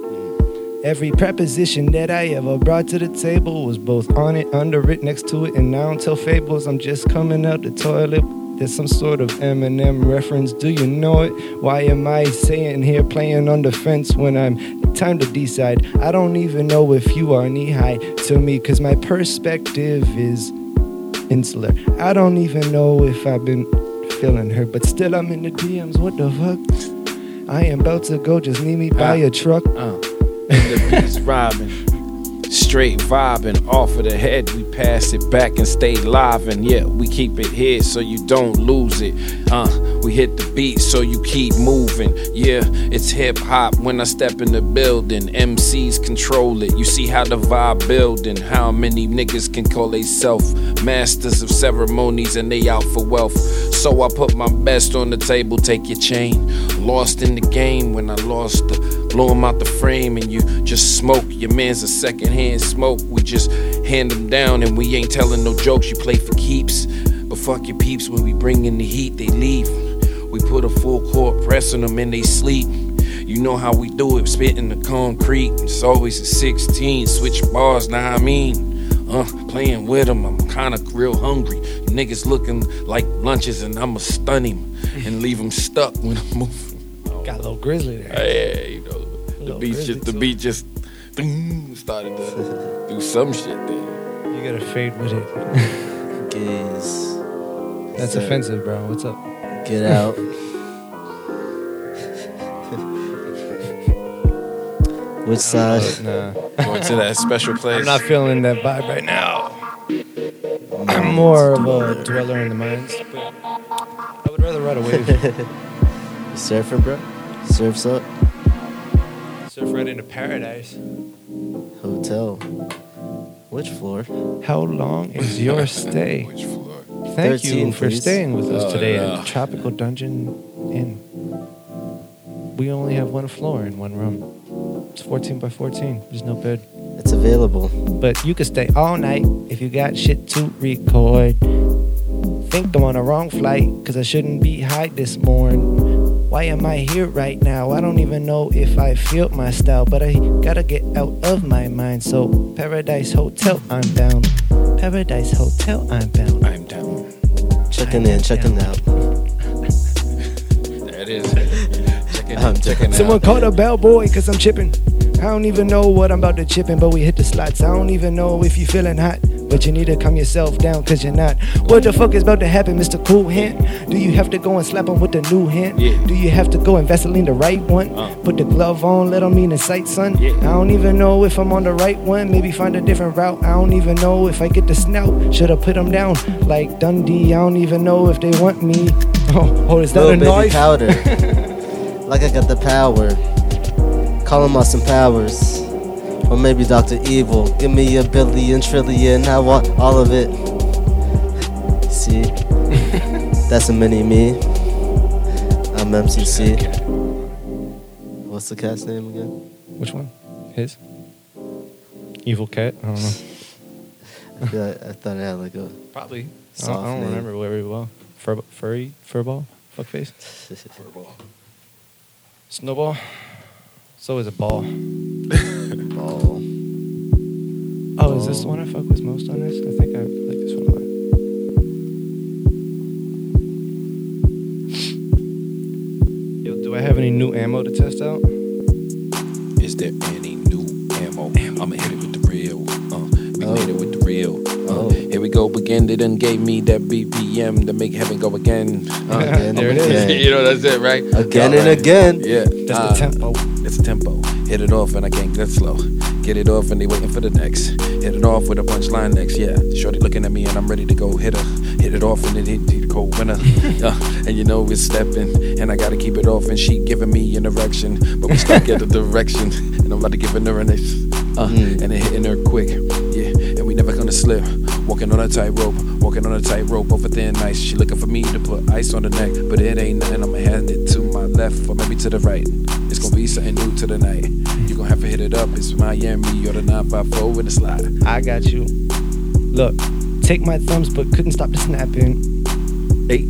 Every preposition that I ever brought to the table was both on it, under it, next to it, and now don't tell fables. I'm just coming out the toilet. There's some sort of Eminem reference. Do you know it? Why am I sitting here playing on the fence when I'm time to decide? I don't even know if you are knee high to me, cause my perspective is insular. I don't even know if I've been feeling hurt, but still I'm in the DMs. What the fuck? I am about to go, just need me by Ah. a truck. Uh, and the beats robbing. Straight vibing off of the head, we pass it back and stay live, and yeah, we keep it here so you don't lose it. Uh, we hit the beat so you keep moving. Yeah, it's hip hop when I step in the building. MCs control it. You see how the vibe building, how many niggas can call they self masters of ceremonies and they out for wealth. So I put my best on the table, take your chain. Lost in the game when I lost the blow him out the frame and you just smoke. Your man's a secondhand smoke. We just hand him down and we ain't telling no jokes. You play for keeps, but fuck your peeps when we bring in the heat, they leave. We put a full court press on them and they sleep. You know how we do it, spitting the concrete. It's always a 16, switch bars, now I mean. Uh, playing with them, I'm kinda real hungry. Niggas looking like lunches and I'ma stun him and leave him stuck when I'm moving. Got a little grizzly there. Yeah, you know, the beat just the beat just ding, started to do some shit there. You gotta fade with it. Gaze. That's Sir, offensive, bro. What's up? Get out. Which side? Nah, Going to that special place. I'm not feeling that vibe right now. I'm more of a dweller in the mines, but I would rather ride a wave. You surfing, bro? Surfs up. Surf right into paradise. Hotel. Which floor? How long is your stay? Which floor? Thank you for please. staying with us Oh, today yeah. at Tropical Dungeon Inn. We only have one floor in one room. It's 14 by 14. There's no bed. It's available. But you can stay all night if you got shit to record. Think I'm on the wrong flight because I shouldn't be high this morning. Why am I here right now? I don't even know if I feel my style, but I gotta get out of my mind. So, Paradise Hotel, I'm bound. Paradise Hotel, I'm bound. I'm down. Checking in, checking out. There it is. Checking I'm in, checking Someone out. called a bellboy because I'm chipping. I don't even know what I'm about to chip in, but we hit the slots. I don't even know if you're feeling hot, but you need to calm yourself down because you're not. What the fuck is about to happen, Mr. Cool Hand? Do you have to go and slap him with the new hand? Yeah. Do you have to go and Vaseline the right one? Uh. Put the glove on, let him in the sight, son. Yeah. I don't even know if I'm on the right one. Maybe find a different route. I don't even know if I get the snout. Should have put him down like Dundee. I don't even know if they want me. Oh, oh is that Little a baby knife? powder. like I got the power. Call him some Powers. Or maybe Dr. Evil. Give me a billion trillion. I want all of it. See? That's a mini me. I'm MCC. What's the cat's name again? Which one? His? Evil cat? I don't know. I, feel like- I thought it had like a. Probably. I don't, I don't remember very well. Fur, furry? Furball? Fuckface? Furball. Snowball? So is a ball. Ball. Oh, is this the one I fuck with most on this? I think I like this one a lot. Yo, do I have any new ammo to test out? Is there any new ammo? I'ma hit it with the real. Uh, we Oh. hit it with the real. Uh, Oh. Here we go again. They done gave me that BPM to make heaven go again. Uh, Again There it and is. you know that's it, right? Again All and right. again. Yeah, That's uh, the tempo. It's a tempo. Hit it off and I can't get slow. Get it off and they waiting for the next. Hit it off with a punchline next. Yeah, shorty looking at me and I'm ready to go hit her. Hit it off and it hit the cold winner. uh, and you know it's stepping and I gotta keep it off and she giving me an erection, but we stuck at the direction and I'm about to give her an ace. Uh, Mm. and it hitting her quick. Yeah, and we never gonna slip. Walking on a tightrope, walking on a tightrope over thin ice. She looking for me to put ice on the neck, but it ain't nothing. I'ma hand it to my left or maybe to the right. It's gonna be something new to the night. You gonna have to hit it up. It's Miami or the 954 with the slide. I got you. Look, take my thumbs, but couldn't stop the snapping. Hey,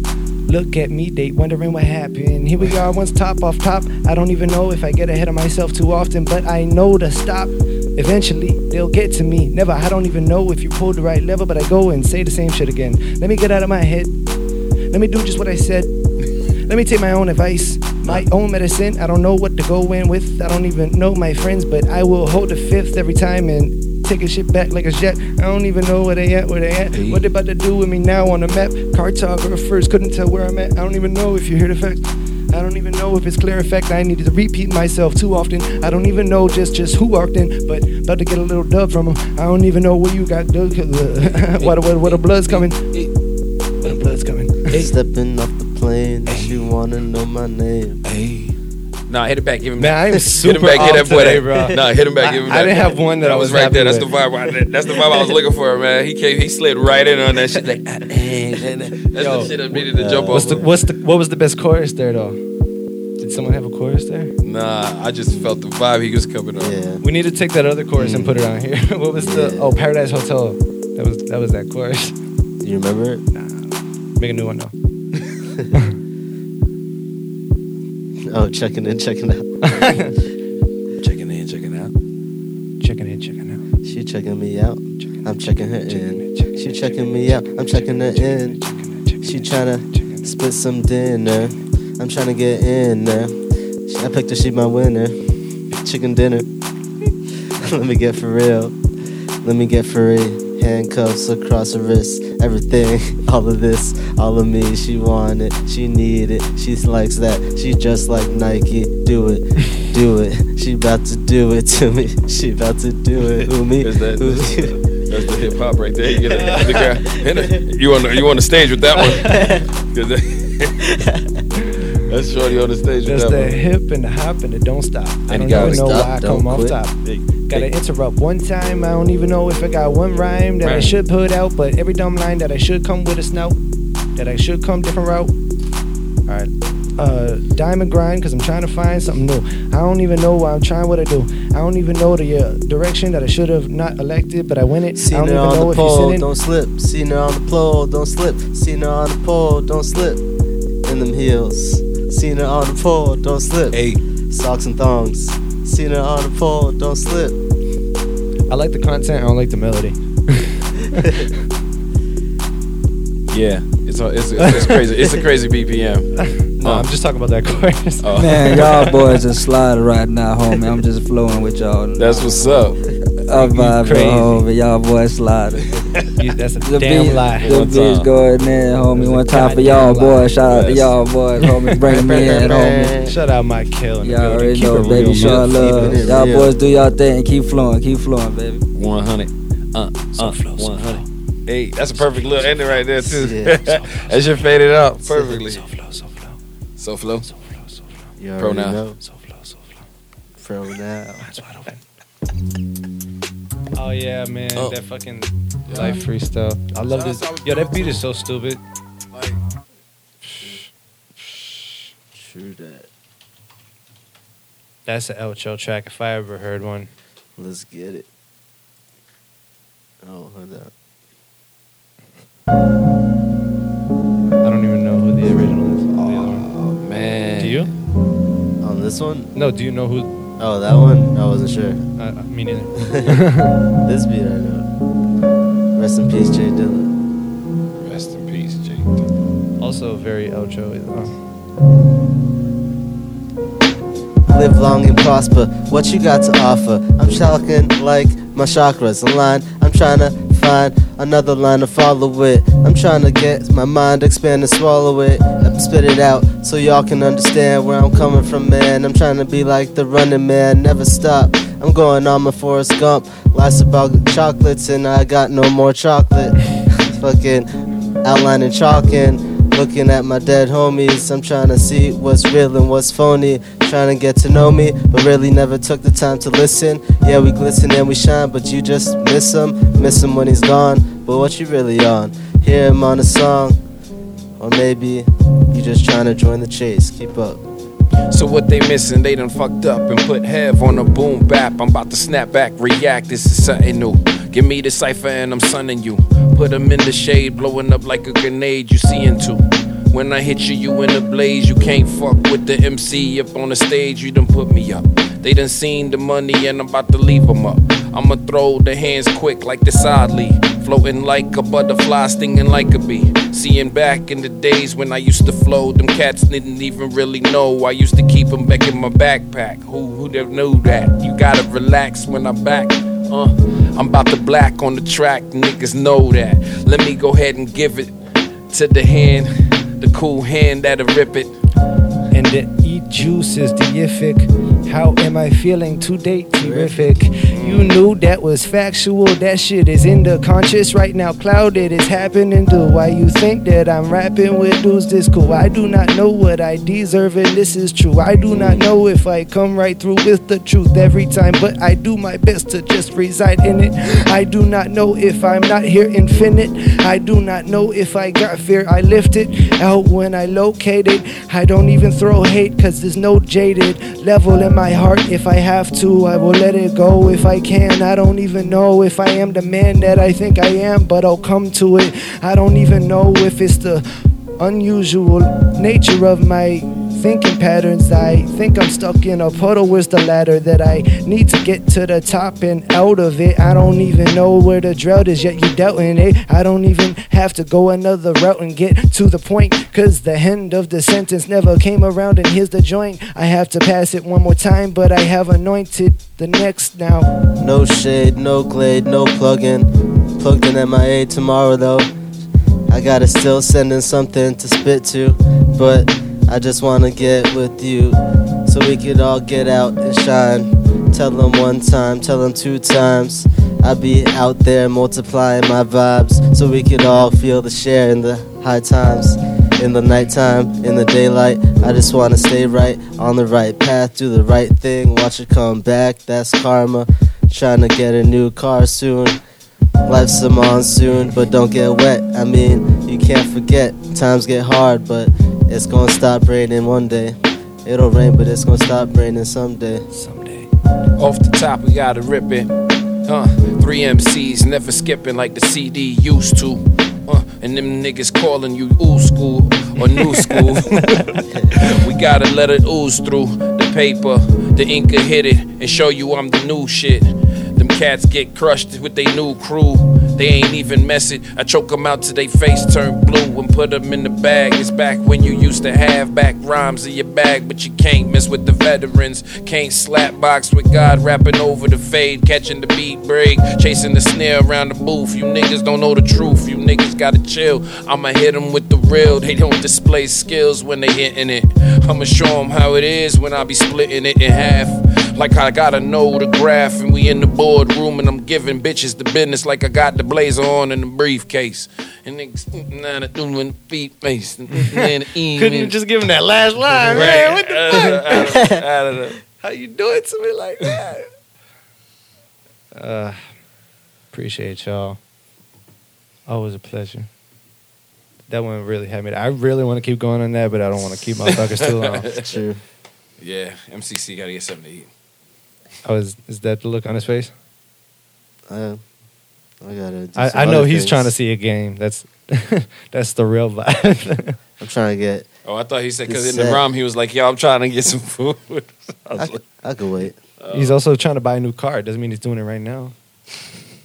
Look at me, date, wondering what happened. Here we are, once top off top. I don't even know if I get ahead of myself too often, but I know to stop. Eventually, they'll get to me. Never, I don't even know if you pulled the right lever, but I go and say the same shit again. Let me get out of my head. Let me do just what I said. Let me take my own advice, my own medicine. I don't know what to go in with. I don't even know my friends, but I will hold the fifth every time and take a shit back like a jet. I don't even know where they at, where they at. What they about to do with me now on the map? Cartographers couldn't tell where I'm at. I don't even know if you hear the fact. I don't even know if it's clear effect. I needed to repeat myself too often. I don't even know just just who walked in, but about to get a little dub from him. I don't even know where you got dug. what, what, what the blood's coming. Where the blood's coming. Stepping off the plane, she wanna know my name. Hey. Nah, hit it back. Give him Man, back. I am hit him back. Get off that boy today, that. bro. Nah, hit him back. Give him I- back. I didn't have one that I was right happy there. That's the vibe. I- That's the vibe I was looking for, man. He came. He slid right in on that shit. Like, that's Yo. the shit I needed to jump What's the what's the what was the best chorus there though? Did someone have a chorus there? Nah, I just felt the vibe he was coming on. Yeah. We need to take that other chorus and put it on here. what was the Yeah. oh Paradise Hotel? That was that was that chorus. Do you remember it? Nah. Make a new one though. Oh, checking in, checking out. Checking in, checking out. Checking in, checking out. She checking me out. Checking I'm checking her in. She checking me out. I'm checking her in. She trying to split some dinner. I'm trying to get in there. I picked her, she my winner. Chicken dinner. Let me get for real. Let me get free. Handcuffs across her wrist. Everything, all of this, all of me. She want it, she need it. She likes that. She just like Nike. Do it, do it. She about to do it to me. She about to do it. Who me? Is that- Who that's- That's the hip hop right there. You get it. The crowd. You on the, you on the stage with that one? That's shorty on the stage with That's that the one. hip and the hop and it don't stop. I don't even know stop, why I come off top. Hey, Gotta hey, interrupt one time. I don't even know if I got one rhyme that I should put out, but every dumb line that I should come with a snout, that I should come different route. All right. Uh, diamond grind because I'm trying to find something new. I don't even know why I'm trying what I do. I don't even know the uh, direction that I should have not elected, but I win it. I don't her even on know the pole, don't slip. Seen her on the pole, don't slip. Seen her on the pole, don't slip. In them heels. Seen her on the pole, don't slip. hey, Socks and thongs. Seen her on the pole, don't slip. I like the content. I don't like the melody. yeah, it's, a- it's, it's, it's crazy. It's a crazy BPM. No, Uh, I'm just talking about that chorus. oh. Man, y'all boys are sliding right now, homie. I'm just flowing with y'all. That's what's up. I'm vibing, crazy. homie. Y'all boys sliding. You- That's a The damn beat, lie. The One beats time. going in, homie. That's One time for y'all lie. boys. Shout out to y'all boys, homie. Bring me in, homie. Shout out my Kill Y'all already Keep know, it baby. real, Show love. Y'all real. boys do y'all thing. Keep flowing. Keep flowing, baby. 100. Uh, uh, 100. Hey, that's a perfect little ending right there, too. Yeah. that should fade it out perfectly. So flow, so flow, So flow. so flow, so flow, You Pro now. know. so flow, so flow. Pro now. That's wide open. Oh yeah, man, Oh. that fucking life freestyle. I love this. Yo, that beat is so stupid. True that. That's an El Cho track if I ever heard one. Let's get it. Oh, hold up. I don't even know who the original is. The. Oh, man. Do you? On this one? No, do you know who? Oh, that one? I wasn't sure. Uh, uh, me neither. This beat I know. Rest in peace, J Dilla. Rest in peace, Jay. Also very El Cho. Uh, Live long and prosper. What you got to offer? I'm talking like my chakras aligned. I'm trying to find another line to follow it. I'm trying to get my mind expand and swallow it. and Spit it out so y'all can understand where I'm coming from, man. I'm trying to be like the running man, never stop. I'm going on my Forrest Gump. Life's about chocolates, and I got no more chocolate. Fucking outlining chalking. Looking at my dead homies, I'm trying to see what's real and what's phony. Trying to get to know me, but really never took the time to listen. Yeah, we glisten and we shine, but you just miss him. Miss him when he's gone, but what you really on? Hear him on a song, or maybe you just trying to join the chase. Keep up. So what they missing? They done fucked up and put Hev on a boom bap. I'm about to snap back, react. This is something new. Give me the cipher and I'm sunning you. Put 'em in the shade, blowing up like a grenade. You see into. When I hit you, you in a blaze. You can't fuck with the MC up on the stage. You done put me up. They done seen the money and I'm about to leave them up. I'ma throw the hands quick like the Sadly. Floating like a butterfly, stinging like a bee. Seeing back in the days when I used to flow, them cats didn't even really know. I used to keep them back in my backpack. Who who'd have knew that? You gotta relax when I'm back. Uh, I'm about to black on the track, niggas know that. Let me go ahead and give it to the hand, the cool hand that'll rip it. The eat juice is deific. How am I feeling today? Terrific. You knew that was factual. That shit is in the conscious right now. Clouded is happening to why you think that I'm rapping with dudes this cool. I do not know what I deserve, and this is true. I do not know if I come right through with the truth every time, but I do my best to just reside in it. I do not know if I'm not here infinite. I do not know if I got fear. I lift it out when I locate it. I don't even throw hate, cause there's no jaded level in my heart. If I have to, I will let it go. If I can, I don't even know if I am the man that I think I am, but I'll come to it. I don't even know if it's the unusual nature of my thinking patterns. I think I'm stuck in a puddle. Where's the ladder that I need to get to the top and out of it? I don't even know where the drought is, yet you're doubting it. I don't even have to go another route and get to the point. Cause the end of the sentence never came around, and here's the joint. I have to pass it one more time, but I have anointed the next now. No shade, no glade, no plug-in. Plugged in at my A tomorrow though. I gotta still send in something to spit to, but I just wanna get with you so we could all get out and shine. Tell them one time, tell them two times. I'll be out there multiplying my vibes so we could all feel the share in the high times. In the nighttime, in the daylight, I just wanna stay right on the right path, do the right thing, watch it come back. That's karma. Trying to get a new car soon. Life's a monsoon, but don't get wet. I mean, you can't forget, times get hard, but it's gonna stop raining one day. It'll rain, but it's gonna stop raining someday. Someday. Off the top, we gotta rip it. Uh, three MCs never skipping like the CD used to. Uh, and them niggas calling you old school or new school. we gotta let it ooze through the paper. The ink hit it and show you I'm the new shit. Them cats get crushed with they new crew. They ain't even mess it. I choke them out till they face turn blue and put them in the bag. It's back when you used to have back rhymes in your bag, but you can't mess with the veterans. Can't slap box with God rapping over the fade, catching the beat break, chasing the snare around the booth. You niggas don't know the truth. You niggas gotta chill. I'ma hit them with the real. They don't display skills when they hitting it. I'ma show them how it is when I be splitting it in half. Like I gotta know the graph, and we in the boardroom, and I'm giving bitches the business like I got the blazer on in the briefcase. And niggas mm, nah, doing feet face. Couldn't Couldn't you just give him that last line, man? What the uh, fuck? Uh, uh, how you doing to me like that? Uh, appreciate y'all. Always a pleasure. That one really had me. I really want to keep going on that, but I don't want to keep my fuckers too long. True. Yeah, MCC gotta get something to eat. Oh, is, is that the look on his face? I, I gotta. Do I, some I know other he's things. trying to see a game. That's that's the real vibe. I'm trying to get. Oh, I thought he said because This in the set. ROM he was like, "Yo, I'm trying to get some food." I I, like, I could wait. Uh, he's also trying to buy a new car. Doesn't mean he's doing it right now.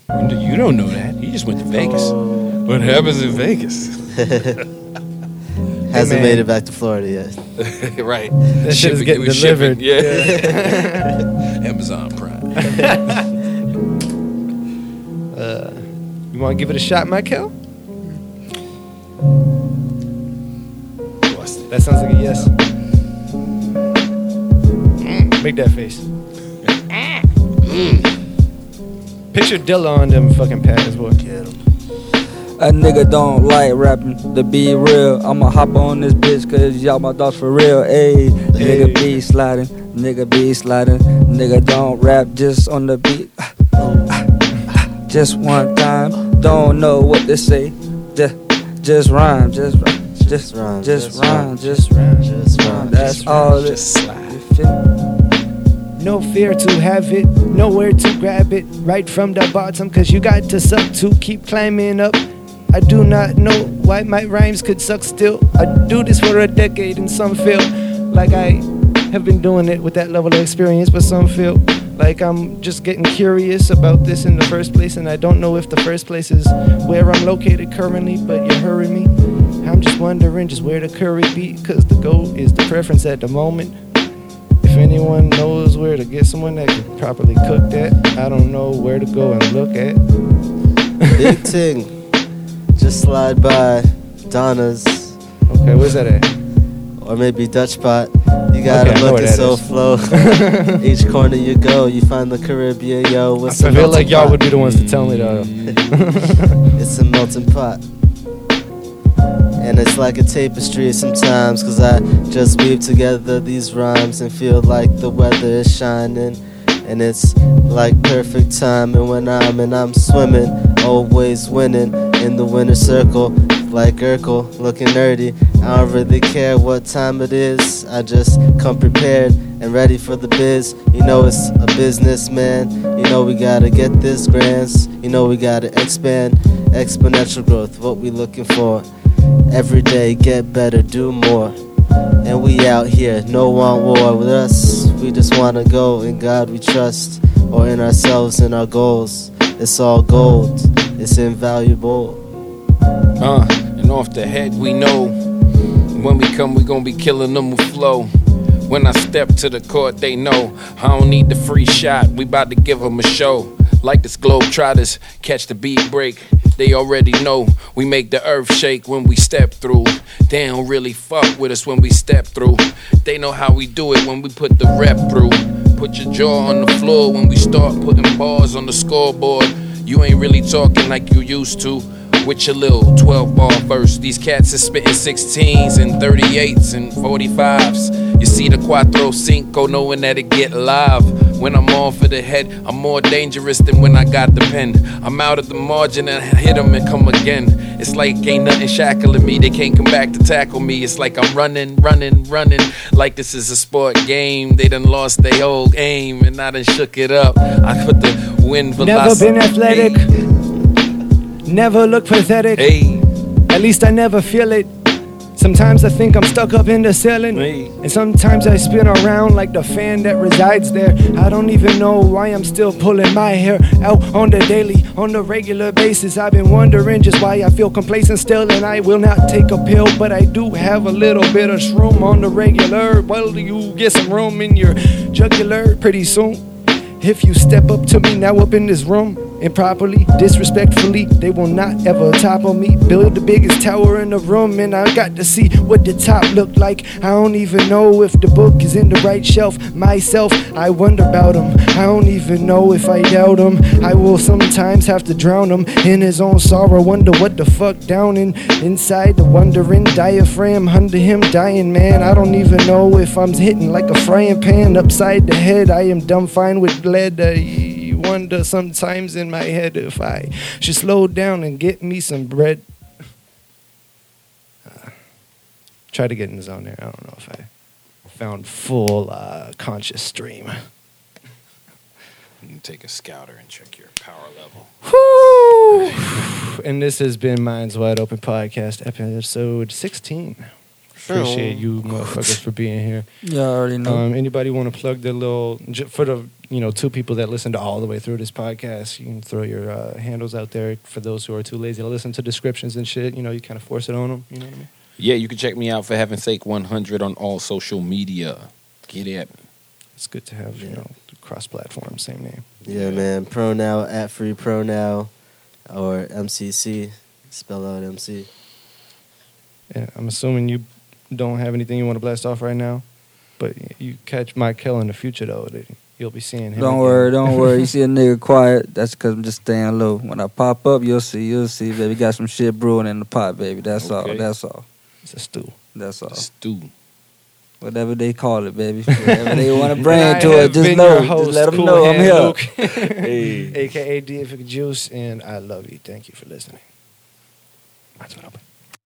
you don't know that. He just went to Vegas. Oh. What happens in Vegas? Hasn't man. made it back to Florida yet. right. That shit is getting it delivered. shipping, Yeah. Amazon Prime. Uh, you want to give it a shot, Michael? That sounds like a yes. Mm, Make that face. Picture Dilla on them fucking pads, boy. A nigga don't like rapping, to be real. I'ma hop on this bitch, cause y'all my dogs for real. Ayy, nigga be sliding, nigga be sliding. Nigga don't rap just on the beat. Just one time, don't know what to say. Just, just rhyme, just rhyme, just rhyme, just just rhyme, just rhyme. Just rhyme. That's all Just slide. you feel? No fear to have it, nowhere to grab it. Right from the bottom, cause you got to suck to keep climbing up. I do not know why my rhymes could suck still. I do this for a decade, and some feel like I have been doing it with that level of experience, but some feel like I'm just getting curious about this in the first place, and I don't know if the first place is where I'm located currently, but you're hurrying me. I'm just wondering just where the curry be, cause the goat is the preference at the moment. If anyone knows where to get someone that can properly cook that, I don't know where to go and look at. Big ting. Just slide by Donna's Okay, where's that at? or maybe Dutch Pot. You gotta Okay, look at so flow. Each corner you go, you find the Caribbean, yo. What's I feel like y'all pot. would be the ones to tell me though. It's a melting pot. And it's like a tapestry sometimes, cause I just weave together these rhymes and feel like the weather is shining. And it's like perfect timing when I'm and I'm swimming, always winning in the winter circle, like Urkel, looking nerdy. I don't really care what time it is, I just come prepared and ready for the biz. You know, it's a businessman, you know, we gotta get this grants, you know, we gotta expand exponential growth, what we looking for. Every day, get better, do more. And we out here, no one war with us. We just wanna go in God we trust, or in ourselves and our goals. It's all gold, it's invaluable. Uh, and off the head, we know when we come, we gonna be killing them with flow. When I step to the court, they know I don't need the free shot. We about to give them a show. Like this globe trotters, catch the beat break. They already know we make the earth shake when we step through. They don't really fuck with us when we step through. They know how we do it when we put the rep through. Put your jaw on the floor when we start putting bars on the scoreboard. You ain't really talking like you used to with your little 12 ball verse. These cats is spitting 16s and 38s and 45s. You see the Cuatro Cinco knowing that it get live. When I'm on for the head, I'm more dangerous than when I got the pen. I'm out of the margin and I hit 'em and come again. It's like ain't nothing shackling me. They can't come back to tackle me. It's like I'm running, running, running. Like this is a sport game. They done lost their old aim and I done shook it up. I put the wind Never been athletic. Never look pathetic. Hey, At least I never feel it. Sometimes I think I'm stuck up in the ceiling. Hey. And sometimes I spin around like the fan that resides there. I don't even know why I'm still pulling my hair out on the daily, on the regular basis. I've been wondering just why I feel complacent still, and I will not take a pill. But I do have a little bit of shroom on the regular. Well, you get some room in your jugular pretty soon. If you step up to me now up in this room improperly, disrespectfully, they will not ever topple me. Build the biggest tower in the room, and I got to see what the top look like. I don't even know if the book is in the right shelf. Myself, I wonder about him. I don't even know if I doubt him. I will sometimes have to drown him in his own sorrow. Wonder what the fuck down in inside the wondering diaphragm under him dying, man. I don't even know if I'm hitting like a frying pan upside the head. I am dumb fine with lead. I wonder sometimes in my head if I should slow down and get me some bread. Uh, try to get in the zone there. I don't know if I found full uh, conscious stream. You take a scouter and check your power level. Whew. And this has been Minds Wide Open Podcast, episode 16. Appreciate you motherfuckers for being here. Yeah, I already know. Um, anybody want to plug their little j- for the you know two people that listen to all the way through this podcast? You can throw your uh, handles out there for those who are too lazy to listen to descriptions and shit. You know, you kind of force it on them. You know what I mean? Yeah, you can check me out for heaven's sake 100 on all social media. Get it. It's good to have you know cross platform, same name. Yeah, man. Pro now at free pro now, or MCC. Spell out MC. Yeah, I'm assuming you don't have anything you want to blast off right now, but you catch Mike Kell in the future though. that You'll be seeing him. Don't again. worry, don't worry. You see a nigga quiet, that's because I'm just staying low. When I pop up, you'll see, you'll see, baby. Got some shit brewing in the pot, baby. That's all. That's all. It's a stew. That's all. Stew. Whatever they call it, baby. Whatever they want to And bring I to it, just know. your Just let them Cool know I'm here. Luke, Hey. aka Deific Juice, and I love you. Thank you for listening. That's what open.